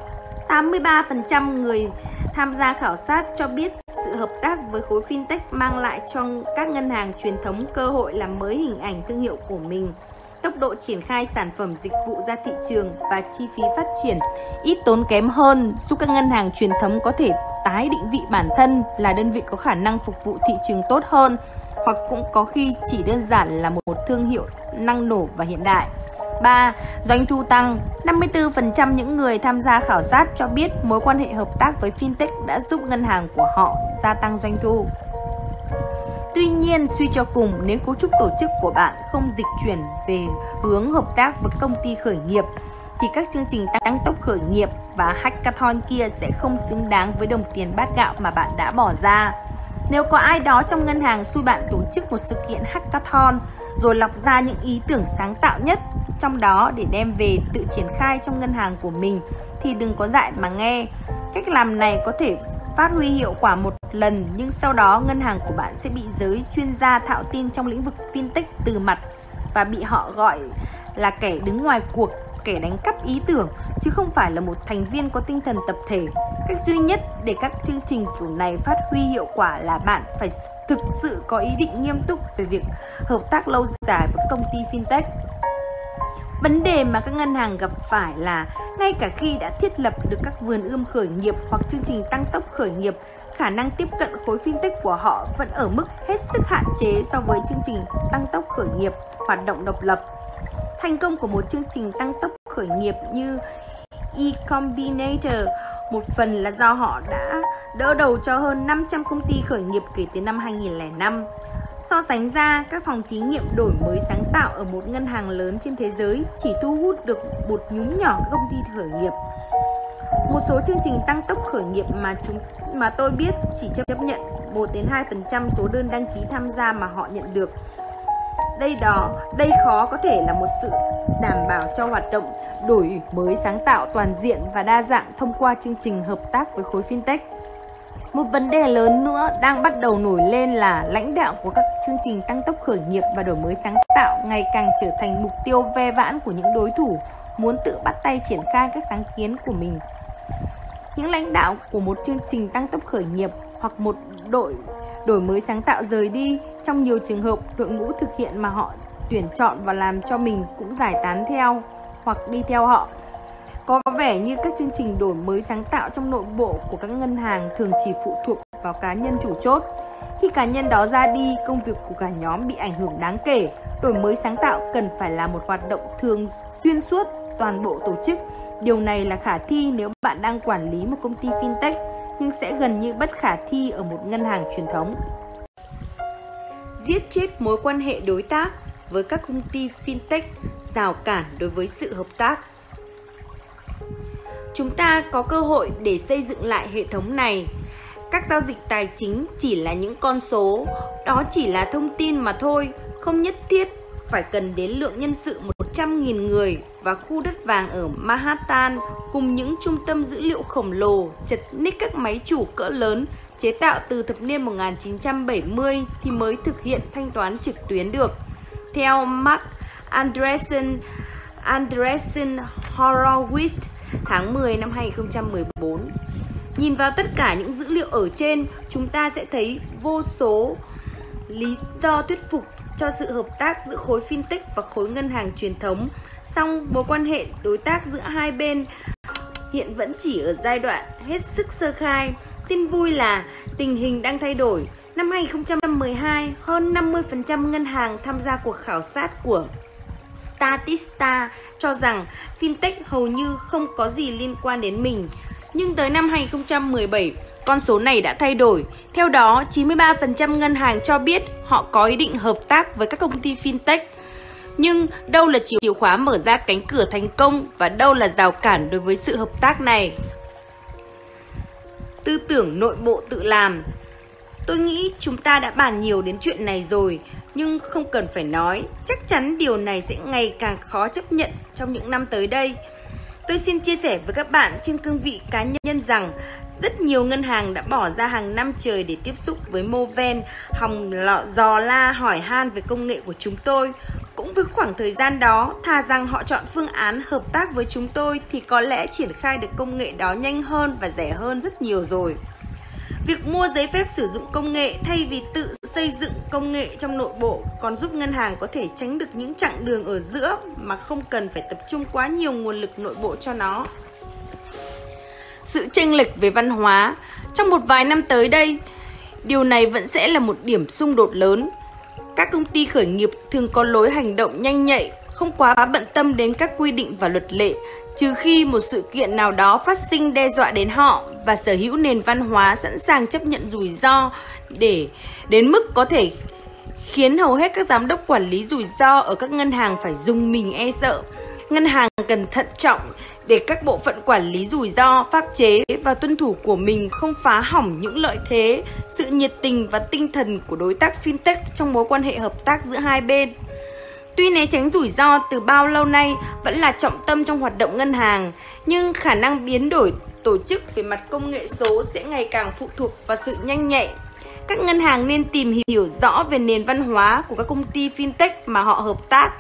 83% người tham gia khảo sát cho biết sự hợp tác với khối fintech mang lại cho các ngân hàng truyền thống cơ hội làm mới hình ảnh thương hiệu của mình. Tốc độ triển khai sản phẩm dịch vụ ra thị trường và chi phí phát triển, ít tốn kém hơn, giúp các ngân hàng truyền thống có thể tái định vị bản thân là đơn vị có khả năng phục vụ thị trường tốt hơn, hoặc cũng có khi chỉ đơn giản là một thương hiệu năng nổ và hiện đại. 3. Doanh thu tăng 54% những người tham gia khảo sát cho biết mối quan hệ hợp tác với fintech đã giúp ngân hàng của họ gia tăng doanh thu. Tuy nhiên, suy cho cùng, nếu cấu trúc tổ chức của bạn không dịch chuyển về hướng hợp tác với công ty khởi nghiệp, thì các chương trình tăng tốc khởi nghiệp và hackathon kia sẽ không xứng đáng với đồng tiền bát gạo mà bạn đã bỏ ra. Nếu có ai đó trong ngân hàng xui bạn tổ chức một sự kiện hackathon rồi lọc ra những ý tưởng sáng tạo nhất trong đó để đem về tự triển khai trong ngân hàng của mình thì đừng có dại mà nghe. Cách làm này có thể phát huy hiệu quả một lần nhưng sau đó ngân hàng của bạn sẽ bị giới chuyên gia thạo tin trong lĩnh vực fintech từ mặt và bị họ gọi là kẻ đứng ngoài cuộc, kẻ đánh cắp ý tưởng chứ không phải là một thành viên có tinh thần tập thể. Cách duy nhất để các chương trình kiểu này phát huy hiệu quả là bạn phải thực sự có ý định nghiêm túc về việc hợp tác lâu dài với công ty fintech. Vấn đề mà các ngân hàng gặp phải là ngay cả khi đã thiết lập được các vườn ươm khởi nghiệp hoặc chương trình tăng tốc khởi nghiệp, khả năng tiếp cận khối fintech của họ vẫn ở mức hết sức hạn chế so với chương trình tăng tốc khởi nghiệp hoạt động độc lập. Thành công của một chương trình tăng tốc khởi nghiệp như eCombinator một phần là do họ đã đỡ đầu cho hơn 500 công ty khởi nghiệp kể từ năm 2005. So sánh ra, các phòng thí nghiệm đổi mới sáng tạo ở một ngân hàng lớn trên thế giới chỉ thu hút được một nhúm nhỏ các công ty khởi nghiệp. Một số chương trình tăng tốc khởi nghiệp mà chúng mà tôi biết chỉ chấp nhận 1 đến 2% số đơn đăng ký tham gia mà họ nhận được. Đây đó, đây khó có thể là một sự đảm bảo cho hoạt động đổi mới sáng tạo toàn diện và đa dạng thông qua chương trình hợp tác với khối fintech. Một vấn đề lớn nữa đang bắt đầu nổi lên là lãnh đạo của các chương trình tăng tốc khởi nghiệp và đổi mới sáng tạo ngày càng trở thành mục tiêu ve vãn của những đối thủ muốn tự bắt tay triển khai các sáng kiến của mình. Những lãnh đạo của một chương trình tăng tốc khởi nghiệp hoặc một đội đổi mới sáng tạo rời đi, trong nhiều trường hợp đội ngũ thực hiện mà họ tuyển chọn và làm cho mình cũng giải tán theo hoặc đi theo họ có vẻ như các chương trình đổi mới sáng tạo trong nội bộ của các ngân hàng thường chỉ phụ thuộc vào cá nhân chủ chốt. Khi cá nhân đó ra đi, công việc của cả nhóm bị ảnh hưởng đáng kể. Đổi mới sáng tạo cần phải là một hoạt động thường xuyên suốt toàn bộ tổ chức. Điều này là khả thi nếu bạn đang quản lý một công ty fintech, nhưng sẽ gần như bất khả thi ở một ngân hàng truyền thống. Giết chết mối quan hệ đối tác với các công ty fintech, rào cản đối với sự hợp tác chúng ta có cơ hội để xây dựng lại hệ thống này các giao dịch tài chính chỉ là những con số, đó chỉ là thông tin mà thôi, không nhất thiết phải cần đến lượng nhân sự 100.000 người và khu đất vàng ở Manhattan cùng những trung tâm dữ liệu khổng lồ chật ních các máy chủ cỡ lớn chế tạo từ thập niên 1970 thì mới thực hiện thanh toán trực tuyến được. Theo Mark Andreessen Andreessen Horowitz tháng 10 năm 2014. Nhìn vào tất cả những dữ liệu ở trên, chúng ta sẽ thấy vô số lý do thuyết phục cho sự hợp tác giữa khối fintech và khối ngân hàng truyền thống. Song mối quan hệ đối tác giữa hai bên hiện vẫn chỉ ở giai đoạn hết sức sơ khai. Tin vui là tình hình đang thay đổi. Năm 2012, hơn 50% ngân hàng tham gia cuộc khảo sát của Statista cho rằng fintech hầu như không có gì liên quan đến mình. Nhưng tới năm 2017, con số này đã thay đổi. Theo đó, 93% ngân hàng cho biết họ có ý định hợp tác với các công ty fintech. Nhưng đâu là chìa khóa mở ra cánh cửa thành công và đâu là rào cản đối với sự hợp tác này? Tư tưởng nội bộ tự làm Tôi nghĩ chúng ta đã bàn nhiều đến chuyện này rồi, nhưng không cần phải nói, chắc chắn điều này sẽ ngày càng khó chấp nhận trong những năm tới đây. Tôi xin chia sẻ với các bạn trên cương vị cá nhân rằng rất nhiều ngân hàng đã bỏ ra hàng năm trời để tiếp xúc với Moven, hòng lọ dò la hỏi han về công nghệ của chúng tôi. Cũng với khoảng thời gian đó, thà rằng họ chọn phương án hợp tác với chúng tôi thì có lẽ triển khai được công nghệ đó nhanh hơn và rẻ hơn rất nhiều rồi. Việc mua giấy phép sử dụng công nghệ thay vì tự xây dựng công nghệ trong nội bộ còn giúp ngân hàng có thể tránh được những chặng đường ở giữa mà không cần phải tập trung quá nhiều nguồn lực nội bộ cho nó. Sự chênh lệch về văn hóa trong một vài năm tới đây, điều này vẫn sẽ là một điểm xung đột lớn. Các công ty khởi nghiệp thường có lối hành động nhanh nhạy, không quá bận tâm đến các quy định và luật lệ, trừ khi một sự kiện nào đó phát sinh đe dọa đến họ và sở hữu nền văn hóa sẵn sàng chấp nhận rủi ro để đến mức có thể khiến hầu hết các giám đốc quản lý rủi ro ở các ngân hàng phải dùng mình e sợ. Ngân hàng cần thận trọng để các bộ phận quản lý rủi ro, pháp chế và tuân thủ của mình không phá hỏng những lợi thế, sự nhiệt tình và tinh thần của đối tác fintech trong mối quan hệ hợp tác giữa hai bên. Tuy né tránh rủi ro từ bao lâu nay vẫn là trọng tâm trong hoạt động ngân hàng, nhưng khả năng biến đổi tổ chức về mặt công nghệ số sẽ ngày càng phụ thuộc vào sự nhanh nhạy. Các ngân hàng nên tìm hiểu rõ về nền văn hóa của các công ty fintech mà họ hợp tác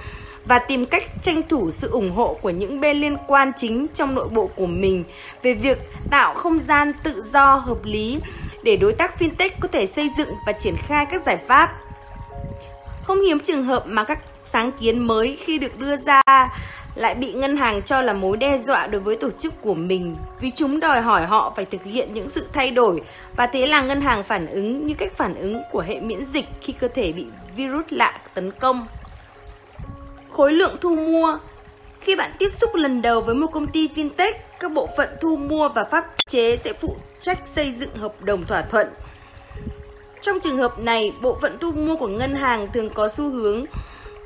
và tìm cách tranh thủ sự ủng hộ của những bên liên quan chính trong nội bộ của mình về việc tạo không gian tự do hợp lý để đối tác fintech có thể xây dựng và triển khai các giải pháp. Không hiếm trường hợp mà các sáng kiến mới khi được đưa ra lại bị ngân hàng cho là mối đe dọa đối với tổ chức của mình vì chúng đòi hỏi họ phải thực hiện những sự thay đổi và thế là ngân hàng phản ứng như cách phản ứng của hệ miễn dịch khi cơ thể bị virus lạ tấn công. Khối lượng thu mua Khi bạn tiếp xúc lần đầu với một công ty fintech, các bộ phận thu mua và pháp chế sẽ phụ trách xây dựng hợp đồng thỏa thuận. Trong trường hợp này, bộ phận thu mua của ngân hàng thường có xu hướng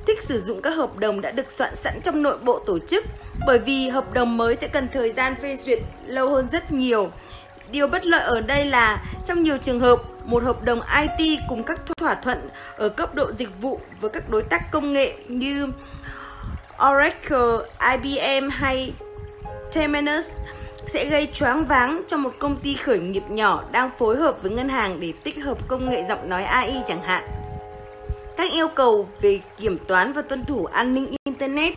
thích sử dụng các hợp đồng đã được soạn sẵn trong nội bộ tổ chức bởi vì hợp đồng mới sẽ cần thời gian phê duyệt lâu hơn rất nhiều. Điều bất lợi ở đây là trong nhiều trường hợp, một hợp đồng IT cùng các thỏa thuận ở cấp độ dịch vụ với các đối tác công nghệ như Oracle, IBM hay Temenos sẽ gây choáng váng cho một công ty khởi nghiệp nhỏ đang phối hợp với ngân hàng để tích hợp công nghệ giọng nói AI chẳng hạn các yêu cầu về kiểm toán và tuân thủ an ninh Internet.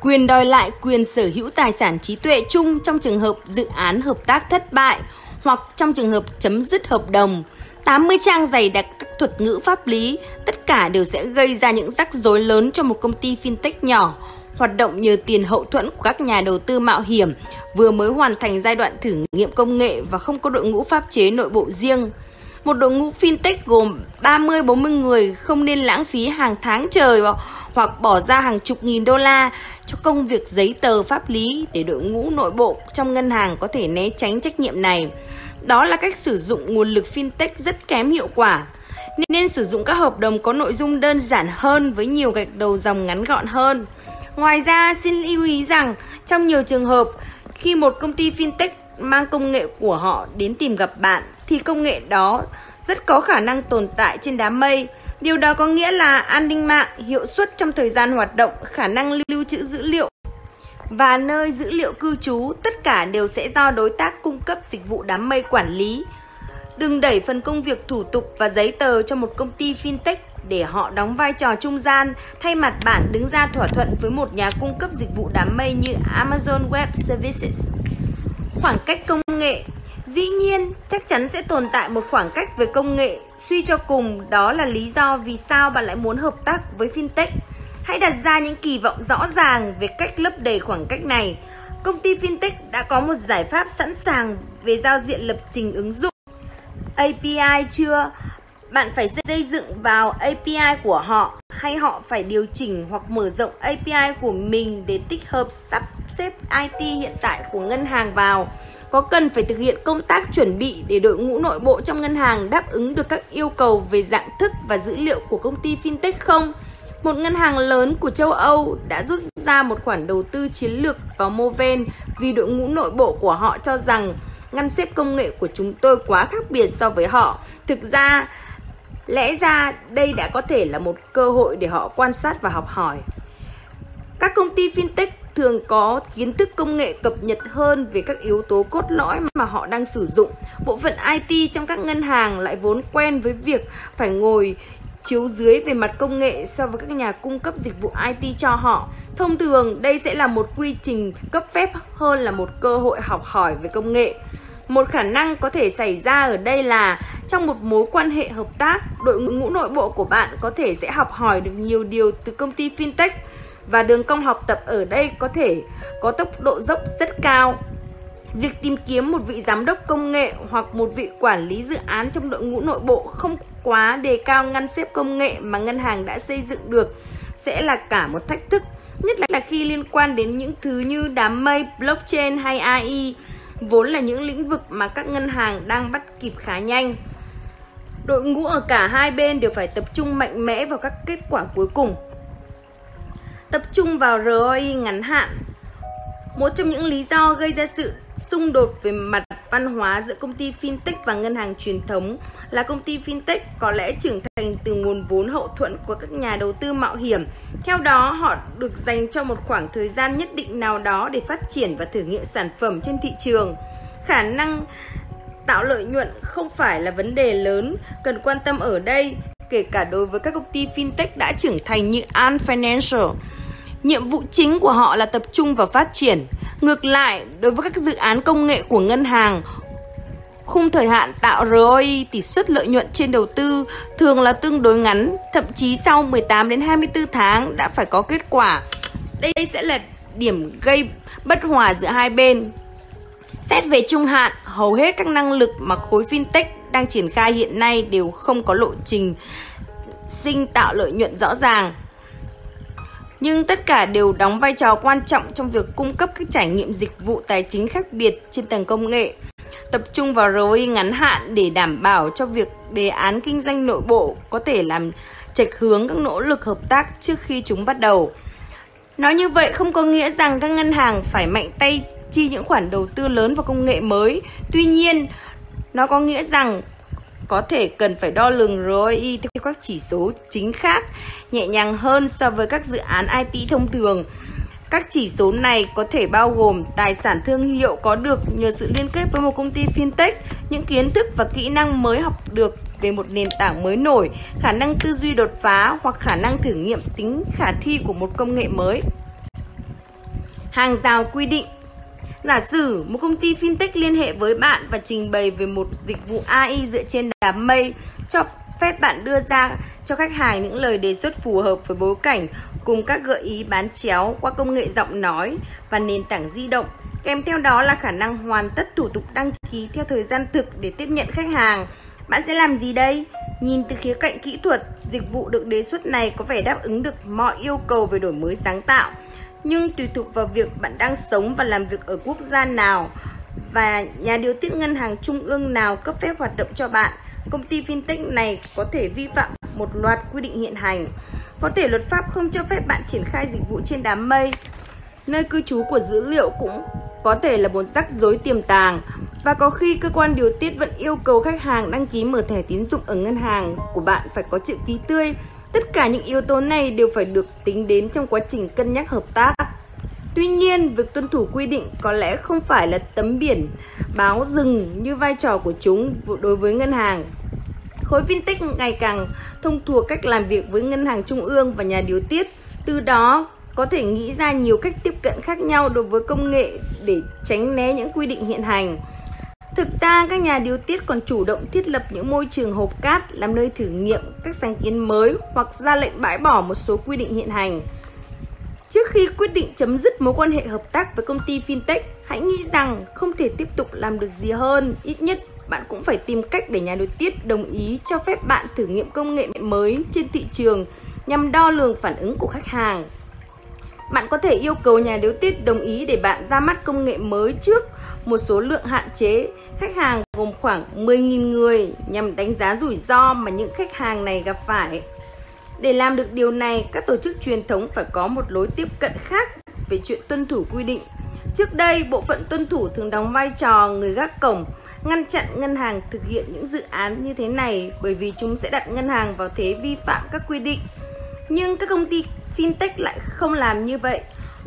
Quyền đòi lại quyền sở hữu tài sản trí tuệ chung trong trường hợp dự án hợp tác thất bại hoặc trong trường hợp chấm dứt hợp đồng. 80 trang dày đặc các thuật ngữ pháp lý, tất cả đều sẽ gây ra những rắc rối lớn cho một công ty fintech nhỏ, hoạt động nhờ tiền hậu thuẫn của các nhà đầu tư mạo hiểm, vừa mới hoàn thành giai đoạn thử nghiệm công nghệ và không có đội ngũ pháp chế nội bộ riêng. Một đội ngũ fintech gồm 30-40 người không nên lãng phí hàng tháng trời hoặc bỏ ra hàng chục nghìn đô la cho công việc giấy tờ pháp lý để đội ngũ nội bộ trong ngân hàng có thể né tránh trách nhiệm này. Đó là cách sử dụng nguồn lực fintech rất kém hiệu quả. Nên sử dụng các hợp đồng có nội dung đơn giản hơn với nhiều gạch đầu dòng ngắn gọn hơn. Ngoài ra, xin lưu ý rằng trong nhiều trường hợp, khi một công ty fintech mang công nghệ của họ đến tìm gặp bạn thì công nghệ đó rất có khả năng tồn tại trên đám mây. Điều đó có nghĩa là an ninh mạng, hiệu suất trong thời gian hoạt động, khả năng lưu trữ dữ liệu và nơi dữ liệu cư trú tất cả đều sẽ do đối tác cung cấp dịch vụ đám mây quản lý. Đừng đẩy phần công việc thủ tục và giấy tờ cho một công ty fintech để họ đóng vai trò trung gian, thay mặt bạn đứng ra thỏa thuận với một nhà cung cấp dịch vụ đám mây như Amazon Web Services. Khoảng cách công nghệ Dĩ nhiên, chắc chắn sẽ tồn tại một khoảng cách về công nghệ. Suy cho cùng, đó là lý do vì sao bạn lại muốn hợp tác với fintech. Hãy đặt ra những kỳ vọng rõ ràng về cách lấp đầy khoảng cách này. Công ty fintech đã có một giải pháp sẵn sàng về giao diện lập trình ứng dụng. API chưa? Bạn phải xây dựng vào API của họ hay họ phải điều chỉnh hoặc mở rộng API của mình để tích hợp sắp xếp IT hiện tại của ngân hàng vào. Có cần phải thực hiện công tác chuẩn bị để đội ngũ nội bộ trong ngân hàng đáp ứng được các yêu cầu về dạng thức và dữ liệu của công ty fintech không? Một ngân hàng lớn của châu Âu đã rút ra một khoản đầu tư chiến lược vào Moven vì đội ngũ nội bộ của họ cho rằng ngăn xếp công nghệ của chúng tôi quá khác biệt so với họ. Thực ra, lẽ ra đây đã có thể là một cơ hội để họ quan sát và học hỏi. Các công ty fintech thường có kiến thức công nghệ cập nhật hơn về các yếu tố cốt lõi mà họ đang sử dụng. Bộ phận IT trong các ngân hàng lại vốn quen với việc phải ngồi chiếu dưới về mặt công nghệ so với các nhà cung cấp dịch vụ IT cho họ. Thông thường, đây sẽ là một quy trình cấp phép hơn là một cơ hội học hỏi về công nghệ. Một khả năng có thể xảy ra ở đây là trong một mối quan hệ hợp tác, đội ngũ nội bộ của bạn có thể sẽ học hỏi được nhiều điều từ công ty fintech và đường cong học tập ở đây có thể có tốc độ dốc rất cao. Việc tìm kiếm một vị giám đốc công nghệ hoặc một vị quản lý dự án trong đội ngũ nội bộ không quá đề cao ngăn xếp công nghệ mà ngân hàng đã xây dựng được sẽ là cả một thách thức, nhất là khi liên quan đến những thứ như đám mây, blockchain hay AI, vốn là những lĩnh vực mà các ngân hàng đang bắt kịp khá nhanh. Đội ngũ ở cả hai bên đều phải tập trung mạnh mẽ vào các kết quả cuối cùng tập trung vào ROI ngắn hạn. Một trong những lý do gây ra sự xung đột về mặt văn hóa giữa công ty fintech và ngân hàng truyền thống là công ty fintech có lẽ trưởng thành từ nguồn vốn hậu thuẫn của các nhà đầu tư mạo hiểm. Theo đó, họ được dành cho một khoảng thời gian nhất định nào đó để phát triển và thử nghiệm sản phẩm trên thị trường. Khả năng tạo lợi nhuận không phải là vấn đề lớn cần quan tâm ở đây, kể cả đối với các công ty fintech đã trưởng thành như Ant Financial. Nhiệm vụ chính của họ là tập trung vào phát triển. Ngược lại, đối với các dự án công nghệ của ngân hàng, khung thời hạn tạo ROI tỷ suất lợi nhuận trên đầu tư thường là tương đối ngắn, thậm chí sau 18 đến 24 tháng đã phải có kết quả. Đây sẽ là điểm gây bất hòa giữa hai bên. Xét về trung hạn, hầu hết các năng lực mà khối fintech đang triển khai hiện nay đều không có lộ trình sinh tạo lợi nhuận rõ ràng nhưng tất cả đều đóng vai trò quan trọng trong việc cung cấp các trải nghiệm dịch vụ tài chính khác biệt trên tầng công nghệ tập trung vào ROI ngắn hạn để đảm bảo cho việc đề án kinh doanh nội bộ có thể làm chệch hướng các nỗ lực hợp tác trước khi chúng bắt đầu. Nói như vậy không có nghĩa rằng các ngân hàng phải mạnh tay chi những khoản đầu tư lớn vào công nghệ mới. Tuy nhiên, nó có nghĩa rằng có thể cần phải đo lường ROI theo các chỉ số chính khác, nhẹ nhàng hơn so với các dự án IP thông thường. Các chỉ số này có thể bao gồm tài sản thương hiệu có được nhờ sự liên kết với một công ty fintech, những kiến thức và kỹ năng mới học được về một nền tảng mới nổi, khả năng tư duy đột phá hoặc khả năng thử nghiệm tính khả thi của một công nghệ mới. Hàng rào quy định Giả sử một công ty fintech liên hệ với bạn và trình bày về một dịch vụ AI dựa trên đám mây cho phép bạn đưa ra cho khách hàng những lời đề xuất phù hợp với bối cảnh cùng các gợi ý bán chéo qua công nghệ giọng nói và nền tảng di động. Kèm theo đó là khả năng hoàn tất thủ tục đăng ký theo thời gian thực để tiếp nhận khách hàng. Bạn sẽ làm gì đây? Nhìn từ khía cạnh kỹ thuật, dịch vụ được đề xuất này có vẻ đáp ứng được mọi yêu cầu về đổi mới sáng tạo nhưng tùy thuộc vào việc bạn đang sống và làm việc ở quốc gia nào và nhà điều tiết ngân hàng trung ương nào cấp phép hoạt động cho bạn. Công ty fintech này có thể vi phạm một loạt quy định hiện hành. Có thể luật pháp không cho phép bạn triển khai dịch vụ trên đám mây. Nơi cư trú của dữ liệu cũng có thể là một rắc rối tiềm tàng và có khi cơ quan điều tiết vẫn yêu cầu khách hàng đăng ký mở thẻ tín dụng ở ngân hàng của bạn phải có chữ ký tươi Tất cả những yếu tố này đều phải được tính đến trong quá trình cân nhắc hợp tác. Tuy nhiên, việc tuân thủ quy định có lẽ không phải là tấm biển báo dừng như vai trò của chúng đối với ngân hàng. Khối fintech ngày càng thông thuộc cách làm việc với ngân hàng trung ương và nhà điều tiết, từ đó có thể nghĩ ra nhiều cách tiếp cận khác nhau đối với công nghệ để tránh né những quy định hiện hành. Thực ra, các nhà điều tiết còn chủ động thiết lập những môi trường hộp cát làm nơi thử nghiệm các sáng kiến mới hoặc ra lệnh bãi bỏ một số quy định hiện hành. Trước khi quyết định chấm dứt mối quan hệ hợp tác với công ty fintech, hãy nghĩ rằng không thể tiếp tục làm được gì hơn, ít nhất bạn cũng phải tìm cách để nhà điều tiết đồng ý cho phép bạn thử nghiệm công nghệ mới trên thị trường nhằm đo lường phản ứng của khách hàng. Bạn có thể yêu cầu nhà điều tiết đồng ý để bạn ra mắt công nghệ mới trước một số lượng hạn chế khách hàng gồm khoảng 10.000 người nhằm đánh giá rủi ro mà những khách hàng này gặp phải. Để làm được điều này, các tổ chức truyền thống phải có một lối tiếp cận khác về chuyện tuân thủ quy định. Trước đây, bộ phận tuân thủ thường đóng vai trò người gác cổng, ngăn chặn ngân hàng thực hiện những dự án như thế này bởi vì chúng sẽ đặt ngân hàng vào thế vi phạm các quy định. Nhưng các công ty fintech lại không làm như vậy.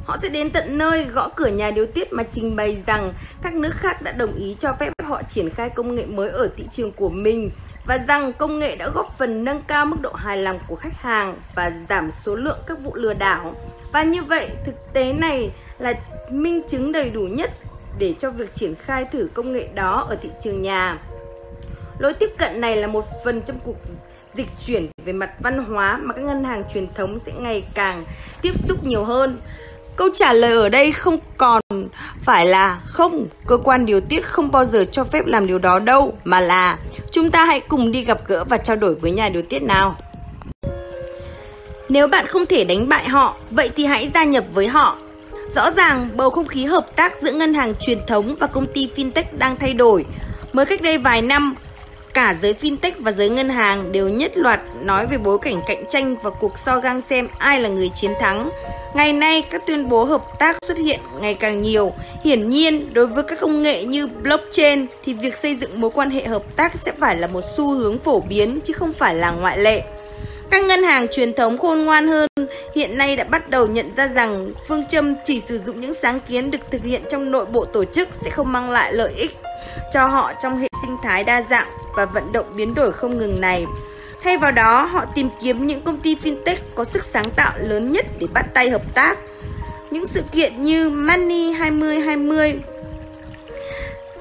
Họ sẽ đến tận nơi gõ cửa nhà điều tiết mà trình bày rằng các nước khác đã đồng ý cho phép họ triển khai công nghệ mới ở thị trường của mình và rằng công nghệ đã góp phần nâng cao mức độ hài lòng của khách hàng và giảm số lượng các vụ lừa đảo. Và như vậy, thực tế này là minh chứng đầy đủ nhất để cho việc triển khai thử công nghệ đó ở thị trường nhà. Lối tiếp cận này là một phần trong cuộc dịch chuyển về mặt văn hóa mà các ngân hàng truyền thống sẽ ngày càng tiếp xúc nhiều hơn. Câu trả lời ở đây không còn phải là không, cơ quan điều tiết không bao giờ cho phép làm điều đó đâu, mà là chúng ta hãy cùng đi gặp gỡ và trao đổi với nhà điều tiết nào. Nếu bạn không thể đánh bại họ, vậy thì hãy gia nhập với họ. Rõ ràng bầu không khí hợp tác giữa ngân hàng truyền thống và công ty fintech đang thay đổi. Mới cách đây vài năm, cả giới fintech và giới ngân hàng đều nhất loạt nói về bối cảnh cạnh tranh và cuộc so gang xem ai là người chiến thắng. Ngày nay, các tuyên bố hợp tác xuất hiện ngày càng nhiều. Hiển nhiên, đối với các công nghệ như blockchain thì việc xây dựng mối quan hệ hợp tác sẽ phải là một xu hướng phổ biến chứ không phải là ngoại lệ. Các ngân hàng truyền thống khôn ngoan hơn hiện nay đã bắt đầu nhận ra rằng phương châm chỉ sử dụng những sáng kiến được thực hiện trong nội bộ tổ chức sẽ không mang lại lợi ích cho họ trong hệ sinh thái đa dạng và vận động biến đổi không ngừng này. Thay vào đó, họ tìm kiếm những công ty fintech có sức sáng tạo lớn nhất để bắt tay hợp tác. Những sự kiện như Money 2020,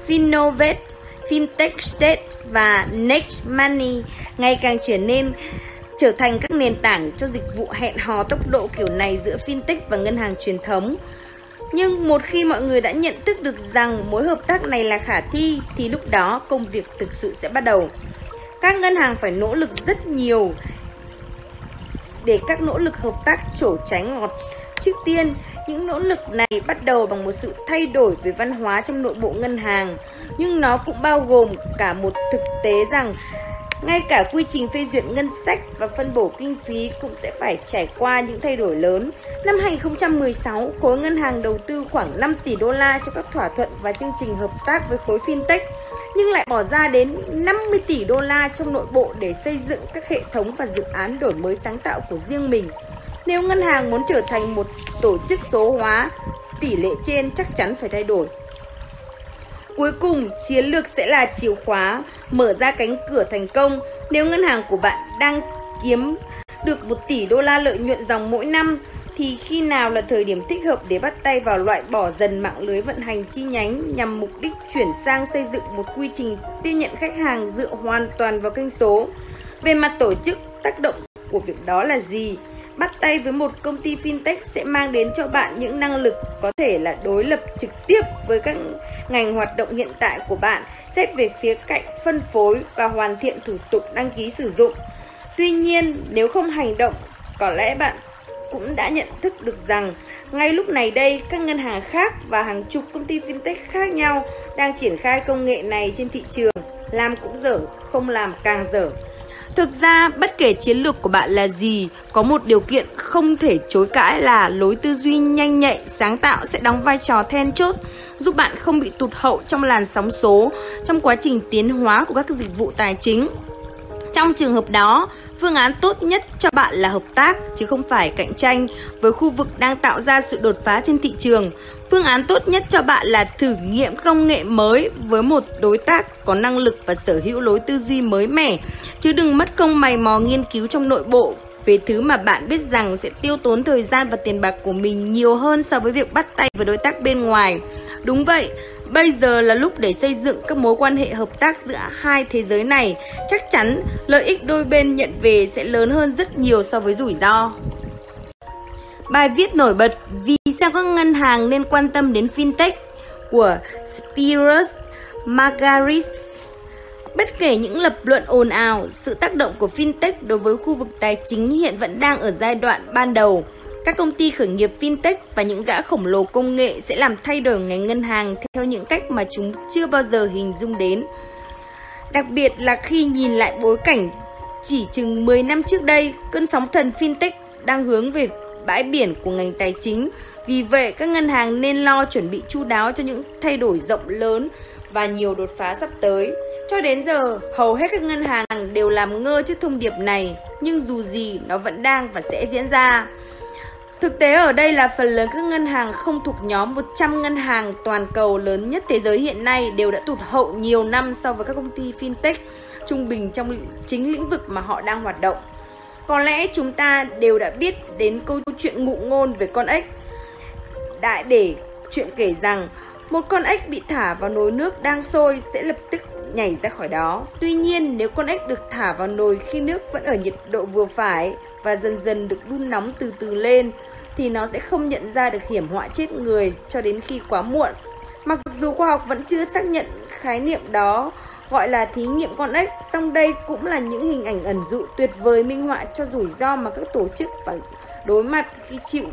Finovate, Fintech State và Next Money ngày càng trở nên trở thành các nền tảng cho dịch vụ hẹn hò tốc độ kiểu này giữa fintech và ngân hàng truyền thống. Nhưng một khi mọi người đã nhận thức được rằng mối hợp tác này là khả thi thì lúc đó công việc thực sự sẽ bắt đầu. Các ngân hàng phải nỗ lực rất nhiều để các nỗ lực hợp tác trổ trái ngọt. Trước tiên, những nỗ lực này bắt đầu bằng một sự thay đổi về văn hóa trong nội bộ ngân hàng, nhưng nó cũng bao gồm cả một thực tế rằng ngay cả quy trình phê duyệt ngân sách và phân bổ kinh phí cũng sẽ phải trải qua những thay đổi lớn. Năm 2016, khối ngân hàng đầu tư khoảng 5 tỷ đô la cho các thỏa thuận và chương trình hợp tác với khối fintech, nhưng lại bỏ ra đến 50 tỷ đô la trong nội bộ để xây dựng các hệ thống và dự án đổi mới sáng tạo của riêng mình. Nếu ngân hàng muốn trở thành một tổ chức số hóa, tỷ lệ trên chắc chắn phải thay đổi. Cuối cùng, chiến lược sẽ là chìa khóa mở ra cánh cửa thành công. Nếu ngân hàng của bạn đang kiếm được 1 tỷ đô la lợi nhuận dòng mỗi năm thì khi nào là thời điểm thích hợp để bắt tay vào loại bỏ dần mạng lưới vận hành chi nhánh nhằm mục đích chuyển sang xây dựng một quy trình tiếp nhận khách hàng dựa hoàn toàn vào kênh số. Về mặt tổ chức, tác động của việc đó là gì? Bắt tay với một công ty fintech sẽ mang đến cho bạn những năng lực có thể là đối lập trực tiếp với các ngành hoạt động hiện tại của bạn, xét về phía cạnh phân phối và hoàn thiện thủ tục đăng ký sử dụng. Tuy nhiên, nếu không hành động, có lẽ bạn cũng đã nhận thức được rằng ngay lúc này đây các ngân hàng khác và hàng chục công ty fintech khác nhau đang triển khai công nghệ này trên thị trường làm cũng dở không làm càng dở Thực ra, bất kể chiến lược của bạn là gì, có một điều kiện không thể chối cãi là lối tư duy nhanh nhạy, sáng tạo sẽ đóng vai trò then chốt, giúp bạn không bị tụt hậu trong làn sóng số, trong quá trình tiến hóa của các dịch vụ tài chính. Trong trường hợp đó, phương án tốt nhất cho bạn là hợp tác chứ không phải cạnh tranh với khu vực đang tạo ra sự đột phá trên thị trường. Phương án tốt nhất cho bạn là thử nghiệm công nghệ mới với một đối tác có năng lực và sở hữu lối tư duy mới mẻ, chứ đừng mất công mày mò nghiên cứu trong nội bộ về thứ mà bạn biết rằng sẽ tiêu tốn thời gian và tiền bạc của mình nhiều hơn so với việc bắt tay với đối tác bên ngoài. Đúng vậy, bây giờ là lúc để xây dựng các mối quan hệ hợp tác giữa hai thế giới này. Chắc chắn lợi ích đôi bên nhận về sẽ lớn hơn rất nhiều so với rủi ro. Bài viết nổi bật vì sao các ngân hàng nên quan tâm đến fintech của Spiros Margaris Bất kể những lập luận ồn ào, sự tác động của fintech đối với khu vực tài chính hiện vẫn đang ở giai đoạn ban đầu. Các công ty khởi nghiệp fintech và những gã khổng lồ công nghệ sẽ làm thay đổi ngành ngân hàng theo những cách mà chúng chưa bao giờ hình dung đến. Đặc biệt là khi nhìn lại bối cảnh chỉ chừng 10 năm trước đây, cơn sóng thần fintech đang hướng về bãi biển của ngành tài chính. Vì vậy, các ngân hàng nên lo chuẩn bị chu đáo cho những thay đổi rộng lớn và nhiều đột phá sắp tới. Cho đến giờ, hầu hết các ngân hàng đều làm ngơ trước thông điệp này, nhưng dù gì nó vẫn đang và sẽ diễn ra. Thực tế ở đây là phần lớn các ngân hàng không thuộc nhóm 100 ngân hàng toàn cầu lớn nhất thế giới hiện nay đều đã tụt hậu nhiều năm so với các công ty fintech trung bình trong chính lĩnh vực mà họ đang hoạt động. Có lẽ chúng ta đều đã biết đến câu chuyện ngụ ngôn về con ếch. Đại để chuyện kể rằng một con ếch bị thả vào nồi nước đang sôi sẽ lập tức nhảy ra khỏi đó. Tuy nhiên, nếu con ếch được thả vào nồi khi nước vẫn ở nhiệt độ vừa phải và dần dần được đun nóng từ từ lên, thì nó sẽ không nhận ra được hiểm họa chết người cho đến khi quá muộn. Mặc dù khoa học vẫn chưa xác nhận khái niệm đó gọi là thí nghiệm con ếch, song đây cũng là những hình ảnh ẩn dụ tuyệt vời minh họa cho rủi ro mà các tổ chức phải đối mặt khi chịu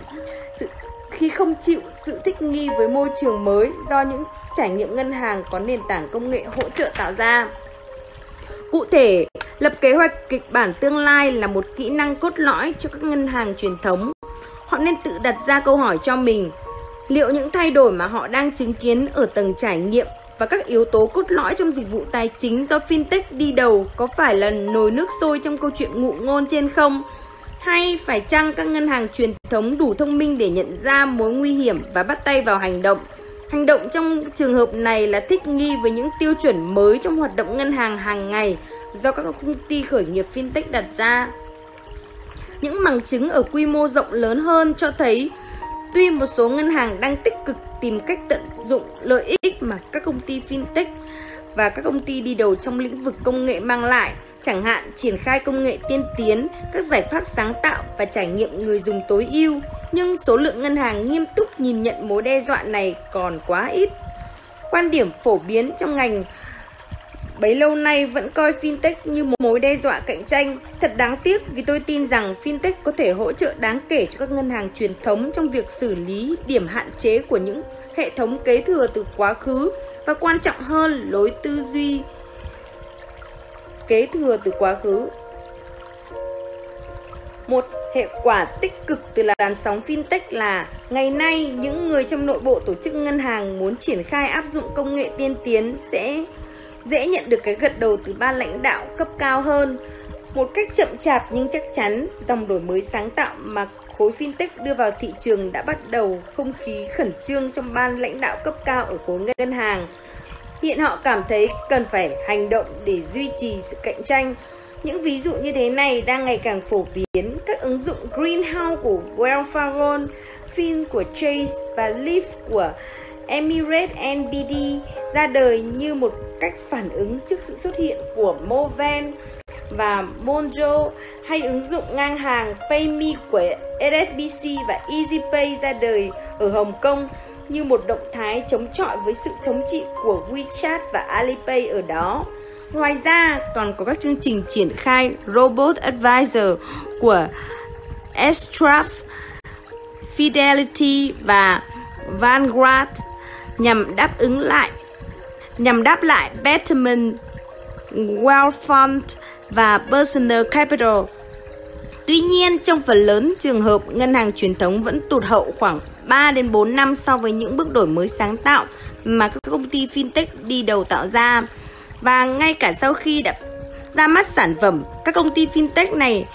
sự khi không chịu sự thích nghi với môi trường mới do những trải nghiệm ngân hàng có nền tảng công nghệ hỗ trợ tạo ra. Cụ thể, lập kế hoạch kịch bản tương lai là một kỹ năng cốt lõi cho các ngân hàng truyền thống. Họ nên tự đặt ra câu hỏi cho mình, liệu những thay đổi mà họ đang chứng kiến ở tầng trải nghiệm và các yếu tố cốt lõi trong dịch vụ tài chính do fintech đi đầu có phải là nồi nước sôi trong câu chuyện ngụ ngôn trên không? Hay phải chăng các ngân hàng truyền thống đủ thông minh để nhận ra mối nguy hiểm và bắt tay vào hành động? Hành động trong trường hợp này là thích nghi với những tiêu chuẩn mới trong hoạt động ngân hàng hàng ngày do các công ty khởi nghiệp fintech đặt ra. Những bằng chứng ở quy mô rộng lớn hơn cho thấy tuy một số ngân hàng đang tích cực tìm cách tận dụng lợi ích mà các công ty fintech và các công ty đi đầu trong lĩnh vực công nghệ mang lại chẳng hạn triển khai công nghệ tiên tiến, các giải pháp sáng tạo và trải nghiệm người dùng tối ưu, nhưng số lượng ngân hàng nghiêm túc nhìn nhận mối đe dọa này còn quá ít. Quan điểm phổ biến trong ngành bấy lâu nay vẫn coi fintech như một mối đe dọa cạnh tranh. Thật đáng tiếc vì tôi tin rằng fintech có thể hỗ trợ đáng kể cho các ngân hàng truyền thống trong việc xử lý điểm hạn chế của những hệ thống kế thừa từ quá khứ và quan trọng hơn, lối tư duy kế thừa từ quá khứ. Một hệ quả tích cực từ làn sóng fintech là ngày nay những người trong nội bộ tổ chức ngân hàng muốn triển khai áp dụng công nghệ tiên tiến sẽ dễ nhận được cái gật đầu từ ban lãnh đạo cấp cao hơn. Một cách chậm chạp nhưng chắc chắn, dòng đổi mới sáng tạo mà khối fintech đưa vào thị trường đã bắt đầu không khí khẩn trương trong ban lãnh đạo cấp cao ở khối ngân hàng. Hiện họ cảm thấy cần phải hành động để duy trì sự cạnh tranh. Những ví dụ như thế này đang ngày càng phổ biến. Các ứng dụng Greenhouse của Wells Fargo, Fin của Chase và Leaf của Emirates NBD ra đời như một cách phản ứng trước sự xuất hiện của Moven và Monjo hay ứng dụng ngang hàng PayMe của SSBC và EasyPay ra đời ở Hồng Kông như một động thái chống chọi với sự thống trị của WeChat và Alipay ở đó. Ngoài ra, còn có các chương trình triển khai Robot Advisor của Estraf, Fidelity và Vanguard nhằm đáp ứng lại nhằm đáp lại Betterment, Wealth Fund và Personal Capital. Tuy nhiên, trong phần lớn trường hợp, ngân hàng truyền thống vẫn tụt hậu khoảng 3 đến 4 năm so với những bước đổi mới sáng tạo mà các công ty fintech đi đầu tạo ra. Và ngay cả sau khi đã ra mắt sản phẩm, các công ty fintech này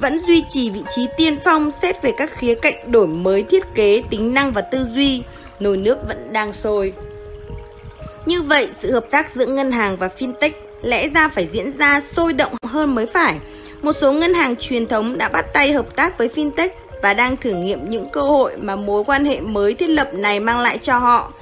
vẫn duy trì vị trí tiên phong xét về các khía cạnh đổi mới thiết kế, tính năng và tư duy. Nồi nước vẫn đang sôi. Như vậy, sự hợp tác giữa ngân hàng và fintech lẽ ra phải diễn ra sôi động hơn mới phải. Một số ngân hàng truyền thống đã bắt tay hợp tác với fintech và đang thử nghiệm những cơ hội mà mối quan hệ mới thiết lập này mang lại cho họ.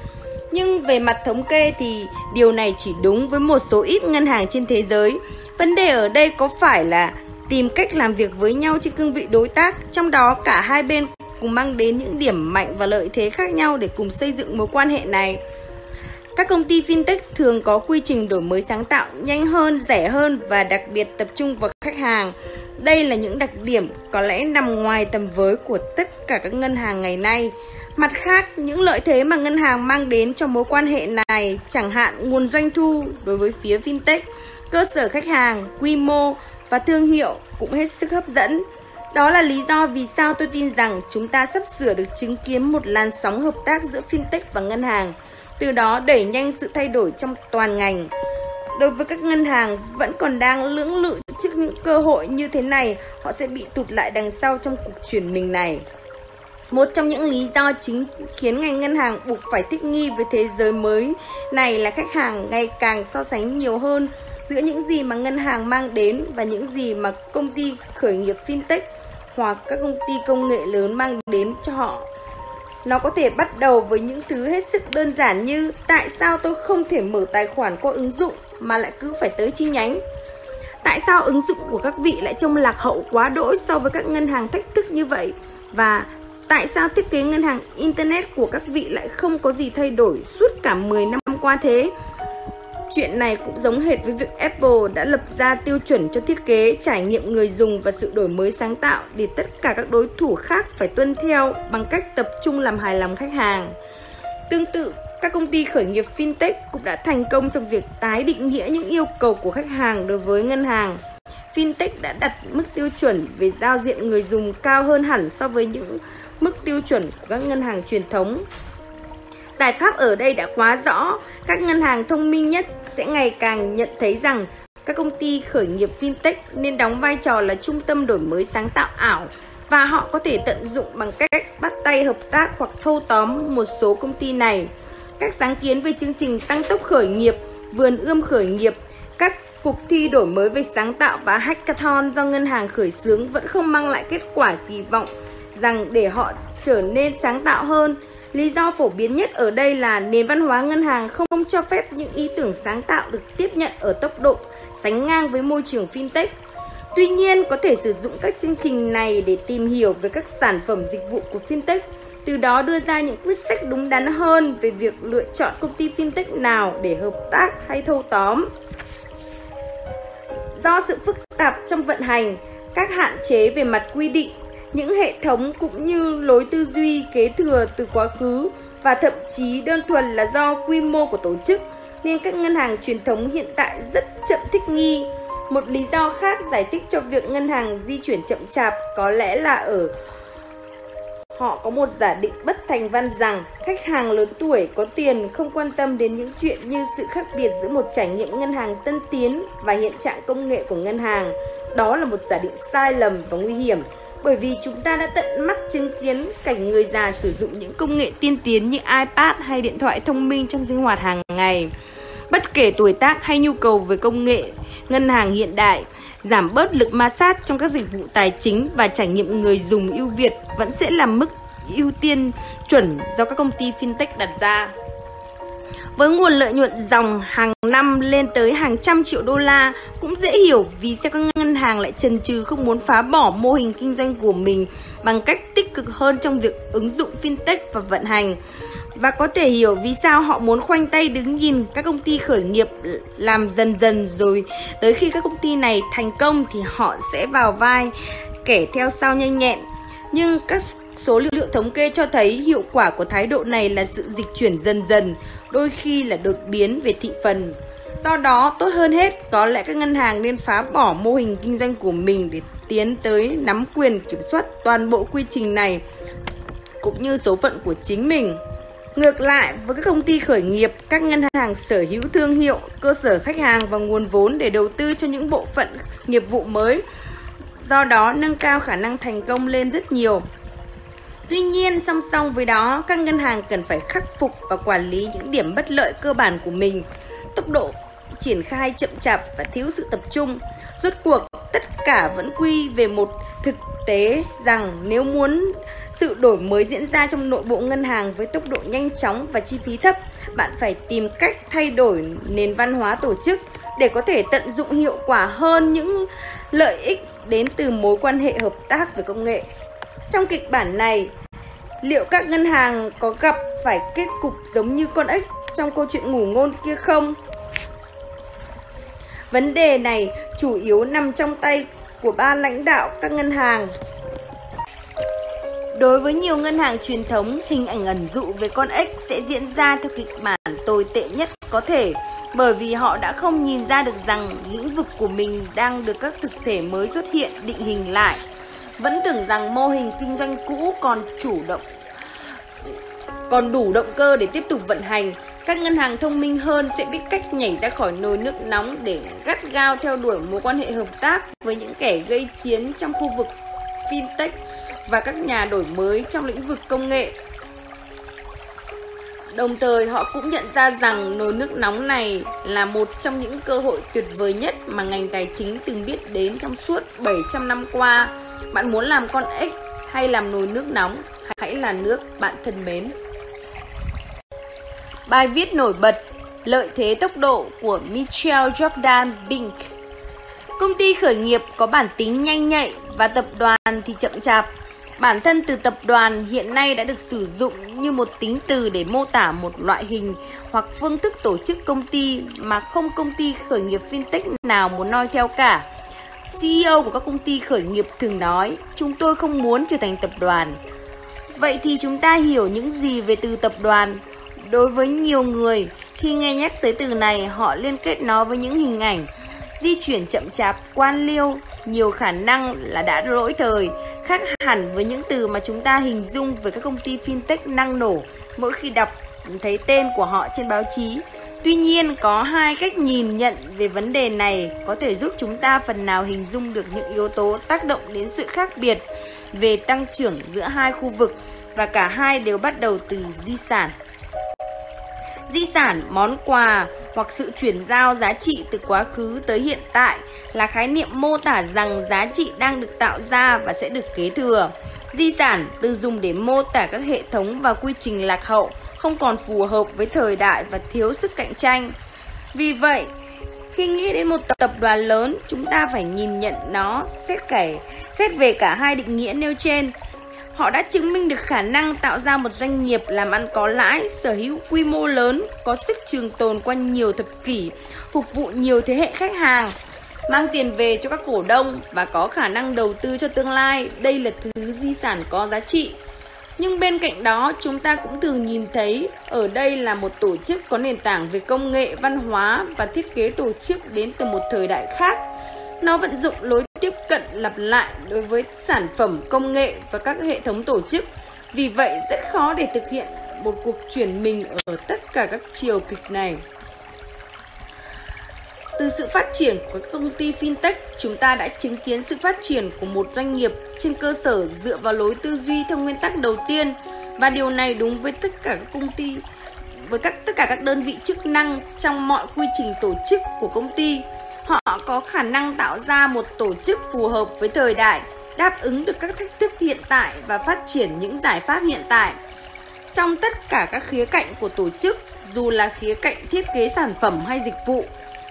Nhưng về mặt thống kê thì điều này chỉ đúng với một số ít ngân hàng trên thế giới. Vấn đề ở đây có phải là tìm cách làm việc với nhau trên cương vị đối tác, trong đó cả hai bên cùng mang đến những điểm mạnh và lợi thế khác nhau để cùng xây dựng mối quan hệ này. Các công ty fintech thường có quy trình đổi mới sáng tạo nhanh hơn, rẻ hơn và đặc biệt tập trung vào khách hàng. Đây là những đặc điểm có lẽ nằm ngoài tầm với của tất cả các ngân hàng ngày nay. Mặt khác, những lợi thế mà ngân hàng mang đến cho mối quan hệ này, chẳng hạn nguồn doanh thu đối với phía fintech, cơ sở khách hàng, quy mô và thương hiệu cũng hết sức hấp dẫn. Đó là lý do vì sao tôi tin rằng chúng ta sắp sửa được chứng kiến một làn sóng hợp tác giữa fintech và ngân hàng, từ đó đẩy nhanh sự thay đổi trong toàn ngành. Đối với các ngân hàng vẫn còn đang lưỡng lự trước những cơ hội như thế này, họ sẽ bị tụt lại đằng sau trong cuộc chuyển mình này. Một trong những lý do chính khiến ngành ngân hàng buộc phải thích nghi với thế giới mới này là khách hàng ngày càng so sánh nhiều hơn giữa những gì mà ngân hàng mang đến và những gì mà công ty khởi nghiệp fintech hoặc các công ty công nghệ lớn mang đến cho họ. Nó có thể bắt đầu với những thứ hết sức đơn giản như tại sao tôi không thể mở tài khoản qua ứng dụng mà lại cứ phải tới chi nhánh. Tại sao ứng dụng của các vị lại trông lạc hậu quá đỗi so với các ngân hàng thách thức như vậy? Và tại sao thiết kế ngân hàng Internet của các vị lại không có gì thay đổi suốt cả 10 năm qua thế? Chuyện này cũng giống hệt với việc Apple đã lập ra tiêu chuẩn cho thiết kế, trải nghiệm người dùng và sự đổi mới sáng tạo để tất cả các đối thủ khác phải tuân theo bằng cách tập trung làm hài lòng khách hàng. Tương tự, các công ty khởi nghiệp fintech cũng đã thành công trong việc tái định nghĩa những yêu cầu của khách hàng đối với ngân hàng. Fintech đã đặt mức tiêu chuẩn về giao diện người dùng cao hơn hẳn so với những mức tiêu chuẩn của các ngân hàng truyền thống. Giải pháp ở đây đã quá rõ, các ngân hàng thông minh nhất sẽ ngày càng nhận thấy rằng các công ty khởi nghiệp fintech nên đóng vai trò là trung tâm đổi mới sáng tạo ảo và họ có thể tận dụng bằng cách bắt tay hợp tác hoặc thâu tóm một số công ty này. Các sáng kiến về chương trình tăng tốc khởi nghiệp, vườn ươm khởi nghiệp, các cuộc thi đổi mới về sáng tạo và hackathon do ngân hàng khởi xướng vẫn không mang lại kết quả kỳ vọng rằng để họ trở nên sáng tạo hơn Lý do phổ biến nhất ở đây là nền văn hóa ngân hàng không cho phép những ý tưởng sáng tạo được tiếp nhận ở tốc độ sánh ngang với môi trường fintech. Tuy nhiên, có thể sử dụng các chương trình này để tìm hiểu về các sản phẩm dịch vụ của fintech, từ đó đưa ra những quyết sách đúng đắn hơn về việc lựa chọn công ty fintech nào để hợp tác hay thâu tóm. Do sự phức tạp trong vận hành, các hạn chế về mặt quy định những hệ thống cũng như lối tư duy kế thừa từ quá khứ và thậm chí đơn thuần là do quy mô của tổ chức, nên các ngân hàng truyền thống hiện tại rất chậm thích nghi. Một lý do khác giải thích cho việc ngân hàng di chuyển chậm chạp có lẽ là ở Họ có một giả định bất thành văn rằng khách hàng lớn tuổi có tiền không quan tâm đến những chuyện như sự khác biệt giữa một trải nghiệm ngân hàng tân tiến và hiện trạng công nghệ của ngân hàng. Đó là một giả định sai lầm và nguy hiểm bởi vì chúng ta đã tận mắt chứng kiến cảnh người già sử dụng những công nghệ tiên tiến như iPad hay điện thoại thông minh trong sinh hoạt hàng ngày. Bất kể tuổi tác hay nhu cầu về công nghệ, ngân hàng hiện đại, giảm bớt lực ma sát trong các dịch vụ tài chính và trải nghiệm người dùng ưu việt vẫn sẽ là mức ưu tiên chuẩn do các công ty fintech đặt ra. Với nguồn lợi nhuận dòng hàng năm lên tới hàng trăm triệu đô la, cũng dễ hiểu vì sao các ngân hàng lại chần chừ không muốn phá bỏ mô hình kinh doanh của mình bằng cách tích cực hơn trong việc ứng dụng fintech và vận hành. Và có thể hiểu vì sao họ muốn khoanh tay đứng nhìn các công ty khởi nghiệp làm dần dần rồi tới khi các công ty này thành công thì họ sẽ vào vai kẻ theo sau nhanh nhẹn. Nhưng các số liệu thống kê cho thấy hiệu quả của thái độ này là sự dịch chuyển dần dần, đôi khi là đột biến về thị phần. Do đó, tốt hơn hết, có lẽ các ngân hàng nên phá bỏ mô hình kinh doanh của mình để tiến tới nắm quyền kiểm soát toàn bộ quy trình này cũng như số phận của chính mình. Ngược lại, với các công ty khởi nghiệp, các ngân hàng sở hữu thương hiệu, cơ sở khách hàng và nguồn vốn để đầu tư cho những bộ phận nghiệp vụ mới. Do đó, nâng cao khả năng thành công lên rất nhiều. Tuy nhiên, song song với đó, các ngân hàng cần phải khắc phục và quản lý những điểm bất lợi cơ bản của mình. Tốc độ triển khai chậm chạp và thiếu sự tập trung. Rốt cuộc, tất cả vẫn quy về một thực tế rằng nếu muốn sự đổi mới diễn ra trong nội bộ ngân hàng với tốc độ nhanh chóng và chi phí thấp, bạn phải tìm cách thay đổi nền văn hóa tổ chức để có thể tận dụng hiệu quả hơn những lợi ích đến từ mối quan hệ hợp tác với công nghệ. Trong kịch bản này, liệu các ngân hàng có gặp phải kết cục giống như con ếch trong câu chuyện ngủ ngôn kia không? Vấn đề này chủ yếu nằm trong tay của ba lãnh đạo các ngân hàng. Đối với nhiều ngân hàng truyền thống, hình ảnh ẩn dụ về con ếch sẽ diễn ra theo kịch bản tồi tệ nhất có thể bởi vì họ đã không nhìn ra được rằng lĩnh vực của mình đang được các thực thể mới xuất hiện định hình lại. Vẫn tưởng rằng mô hình kinh doanh cũ còn chủ động, còn đủ động cơ để tiếp tục vận hành. Các ngân hàng thông minh hơn sẽ biết cách nhảy ra khỏi nồi nước nóng để gắt gao theo đuổi mối quan hệ hợp tác với những kẻ gây chiến trong khu vực fintech và các nhà đổi mới trong lĩnh vực công nghệ. Đồng thời họ cũng nhận ra rằng nồi nước nóng này là một trong những cơ hội tuyệt vời nhất mà ngành tài chính từng biết đến trong suốt 700 năm qua. Bạn muốn làm con ếch hay làm nồi nước nóng, hãy là nước bạn thân mến. Bài viết nổi bật Lợi thế tốc độ của Michel Jordan Bink Công ty khởi nghiệp có bản tính nhanh nhạy và tập đoàn thì chậm chạp. Bản thân từ tập đoàn hiện nay đã được sử dụng như một tính từ để mô tả một loại hình hoặc phương thức tổ chức công ty mà không công ty khởi nghiệp fintech nào muốn noi theo cả. CEO của các công ty khởi nghiệp thường nói, chúng tôi không muốn trở thành tập đoàn. Vậy thì chúng ta hiểu những gì về từ tập đoàn? Đối với nhiều người, khi nghe nhắc tới từ này, họ liên kết nó với những hình ảnh di chuyển chậm chạp, quan liêu, nhiều khả năng là đã lỗi thời, khác hẳn với những từ mà chúng ta hình dung về các công ty fintech năng nổ mỗi khi đọc thấy tên của họ trên báo chí. Tuy nhiên, có hai cách nhìn nhận về vấn đề này có thể giúp chúng ta phần nào hình dung được những yếu tố tác động đến sự khác biệt về tăng trưởng giữa hai khu vực và cả hai đều bắt đầu từ di sản. Di sản, món quà hoặc sự chuyển giao giá trị từ quá khứ tới hiện tại là khái niệm mô tả rằng giá trị đang được tạo ra và sẽ được kế thừa. Di sản từ dùng để mô tả các hệ thống và quy trình lạc hậu không còn phù hợp với thời đại và thiếu sức cạnh tranh. Vì vậy, khi nghĩ đến một tập đoàn lớn, chúng ta phải nhìn nhận nó xét kể xét về cả hai định nghĩa nêu trên. Họ đã chứng minh được khả năng tạo ra một doanh nghiệp làm ăn có lãi, sở hữu quy mô lớn, có sức trường tồn qua nhiều thập kỷ, phục vụ nhiều thế hệ khách hàng, mang tiền về cho các cổ đông và có khả năng đầu tư cho tương lai. Đây là thứ di sản có giá trị. Nhưng bên cạnh đó, chúng ta cũng thường nhìn thấy ở đây là một tổ chức có nền tảng về công nghệ, văn hóa và thiết kế tổ chức đến từ một thời đại khác. Nó vận dụng lối tiếp cận lặp lại đối với sản phẩm công nghệ và các hệ thống tổ chức. Vì vậy rất khó để thực hiện một cuộc chuyển mình ở tất cả các chiều kịch này. Từ sự phát triển của các công ty fintech, chúng ta đã chứng kiến sự phát triển của một doanh nghiệp trên cơ sở dựa vào lối tư duy theo nguyên tắc đầu tiên và điều này đúng với tất cả các công ty với các tất cả các đơn vị chức năng trong mọi quy trình tổ chức của công ty họ có khả năng tạo ra một tổ chức phù hợp với thời đại, đáp ứng được các thách thức hiện tại và phát triển những giải pháp hiện tại. Trong tất cả các khía cạnh của tổ chức, dù là khía cạnh thiết kế sản phẩm hay dịch vụ,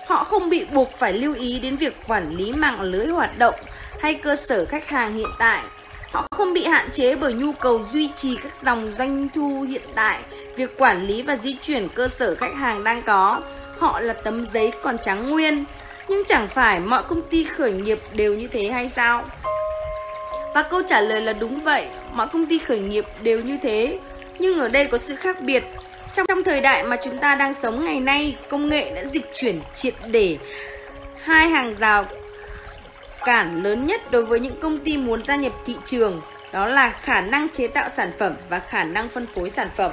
họ không bị buộc phải lưu ý đến việc quản lý mạng lưới hoạt động hay cơ sở khách hàng hiện tại. Họ không bị hạn chế bởi nhu cầu duy trì các dòng doanh thu hiện tại, việc quản lý và di chuyển cơ sở khách hàng đang có. Họ là tấm giấy còn trắng nguyên, nhưng chẳng phải mọi công ty khởi nghiệp đều như thế hay sao? Và câu trả lời là đúng vậy, mọi công ty khởi nghiệp đều như thế. Nhưng ở đây có sự khác biệt. Trong, trong thời đại mà chúng ta đang sống ngày nay, công nghệ đã dịch chuyển triệt để hai hàng rào cản lớn nhất đối với những công ty muốn gia nhập thị trường, đó là khả năng chế tạo sản phẩm và khả năng phân phối sản phẩm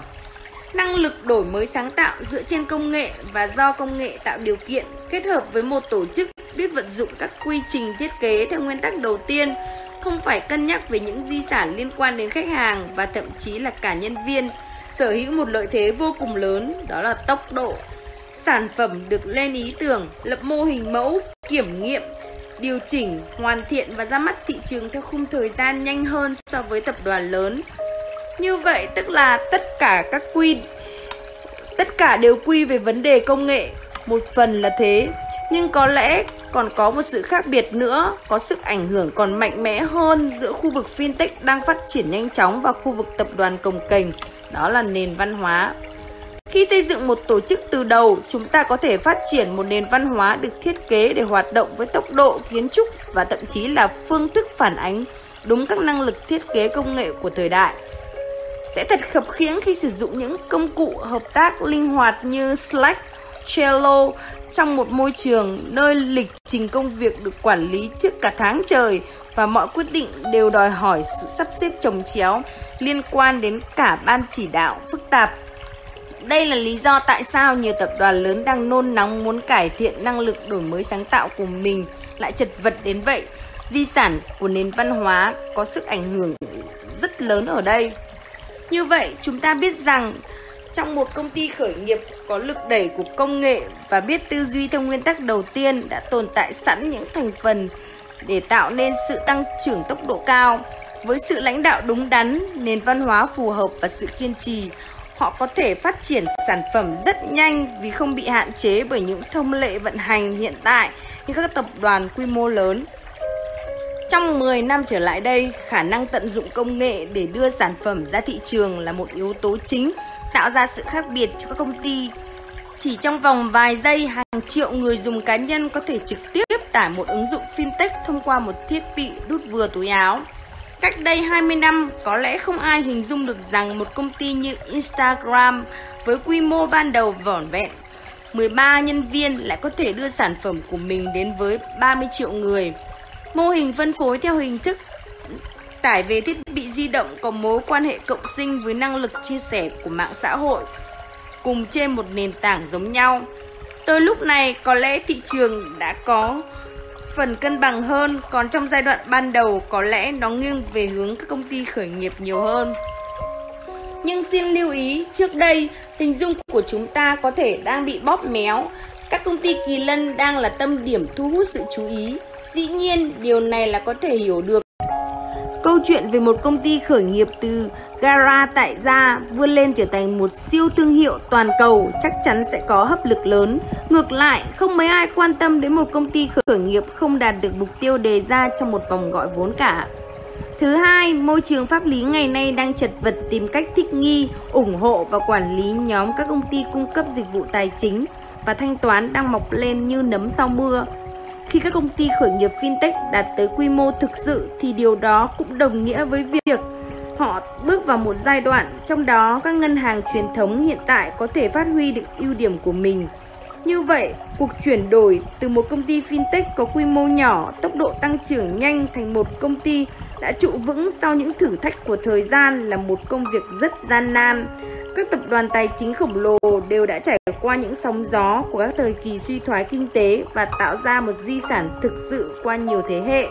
năng lực đổi mới sáng tạo dựa trên công nghệ và do công nghệ tạo điều kiện kết hợp với một tổ chức biết vận dụng các quy trình thiết kế theo nguyên tắc đầu tiên, không phải cân nhắc về những di sản liên quan đến khách hàng và thậm chí là cả nhân viên, sở hữu một lợi thế vô cùng lớn, đó là tốc độ. Sản phẩm được lên ý tưởng, lập mô hình mẫu, kiểm nghiệm, điều chỉnh, hoàn thiện và ra mắt thị trường theo khung thời gian nhanh hơn so với tập đoàn lớn như vậy tức là tất cả các quy, tất cả đều quy về vấn đề công nghệ một phần là thế. Nhưng có lẽ còn có một sự khác biệt nữa, có sức ảnh hưởng còn mạnh mẽ hơn giữa khu vực fintech đang phát triển nhanh chóng và khu vực tập đoàn cồng kềnh, đó là nền văn hóa. Khi xây dựng một tổ chức từ đầu, chúng ta có thể phát triển một nền văn hóa được thiết kế để hoạt động với tốc độ, kiến trúc và thậm chí là phương thức phản ánh đúng các năng lực thiết kế công nghệ của thời đại sẽ thật khập khiễng khi sử dụng những công cụ hợp tác linh hoạt như Slack, Trello trong một môi trường nơi lịch trình công việc được quản lý trước cả tháng trời và mọi quyết định đều đòi hỏi sự sắp xếp chồng chéo liên quan đến cả ban chỉ đạo phức tạp. Đây là lý do tại sao nhiều tập đoàn lớn đang nôn nóng muốn cải thiện năng lực đổi mới sáng tạo của mình lại chật vật đến vậy. Di sản của nền văn hóa có sức ảnh hưởng rất lớn ở đây. Như vậy, chúng ta biết rằng trong một công ty khởi nghiệp có lực đẩy của công nghệ và biết tư duy theo nguyên tắc đầu tiên đã tồn tại sẵn những thành phần để tạo nên sự tăng trưởng tốc độ cao. Với sự lãnh đạo đúng đắn, nền văn hóa phù hợp và sự kiên trì, họ có thể phát triển sản phẩm rất nhanh vì không bị hạn chế bởi những thông lệ vận hành hiện tại như các tập đoàn quy mô lớn. Trong 10 năm trở lại đây, khả năng tận dụng công nghệ để đưa sản phẩm ra thị trường là một yếu tố chính tạo ra sự khác biệt cho các công ty. Chỉ trong vòng vài giây, hàng triệu người dùng cá nhân có thể trực tiếp tải một ứng dụng fintech thông qua một thiết bị đút vừa túi áo. Cách đây 20 năm, có lẽ không ai hình dung được rằng một công ty như Instagram với quy mô ban đầu vỏn vẹn 13 nhân viên lại có thể đưa sản phẩm của mình đến với 30 triệu người. Mô hình phân phối theo hình thức tải về thiết bị di động có mối quan hệ cộng sinh với năng lực chia sẻ của mạng xã hội cùng trên một nền tảng giống nhau. Tới lúc này có lẽ thị trường đã có phần cân bằng hơn, còn trong giai đoạn ban đầu có lẽ nó nghiêng về hướng các công ty khởi nghiệp nhiều hơn. Nhưng xin lưu ý, trước đây hình dung của chúng ta có thể đang bị bóp méo. Các công ty kỳ lân đang là tâm điểm thu hút sự chú ý. Dĩ nhiên, điều này là có thể hiểu được Câu chuyện về một công ty khởi nghiệp từ gara tại gia vươn lên trở thành một siêu thương hiệu toàn cầu chắc chắn sẽ có hấp lực lớn. Ngược lại, không mấy ai quan tâm đến một công ty khởi nghiệp không đạt được mục tiêu đề ra trong một vòng gọi vốn cả. Thứ hai, môi trường pháp lý ngày nay đang chật vật tìm cách thích nghi, ủng hộ và quản lý nhóm các công ty cung cấp dịch vụ tài chính và thanh toán đang mọc lên như nấm sau mưa. Khi các công ty khởi nghiệp fintech đạt tới quy mô thực sự thì điều đó cũng đồng nghĩa với việc họ bước vào một giai đoạn trong đó các ngân hàng truyền thống hiện tại có thể phát huy được ưu điểm của mình. Như vậy, cuộc chuyển đổi từ một công ty fintech có quy mô nhỏ, tốc độ tăng trưởng nhanh thành một công ty đã trụ vững sau những thử thách của thời gian là một công việc rất gian nan. Các tập đoàn tài chính khổng lồ đều đã trải qua những sóng gió của các thời kỳ suy thoái kinh tế và tạo ra một di sản thực sự qua nhiều thế hệ.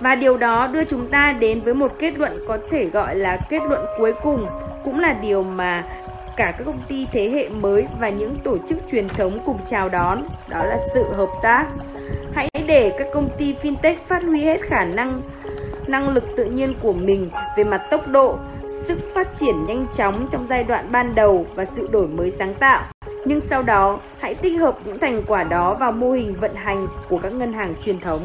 Và điều đó đưa chúng ta đến với một kết luận có thể gọi là kết luận cuối cùng, cũng là điều mà cả các công ty thế hệ mới và những tổ chức truyền thống cùng chào đón, đó là sự hợp tác. Hãy để các công ty fintech phát huy hết khả năng năng lực tự nhiên của mình về mặt tốc độ, sức phát triển nhanh chóng trong giai đoạn ban đầu và sự đổi mới sáng tạo. Nhưng sau đó, hãy tích hợp những thành quả đó vào mô hình vận hành của các ngân hàng truyền thống.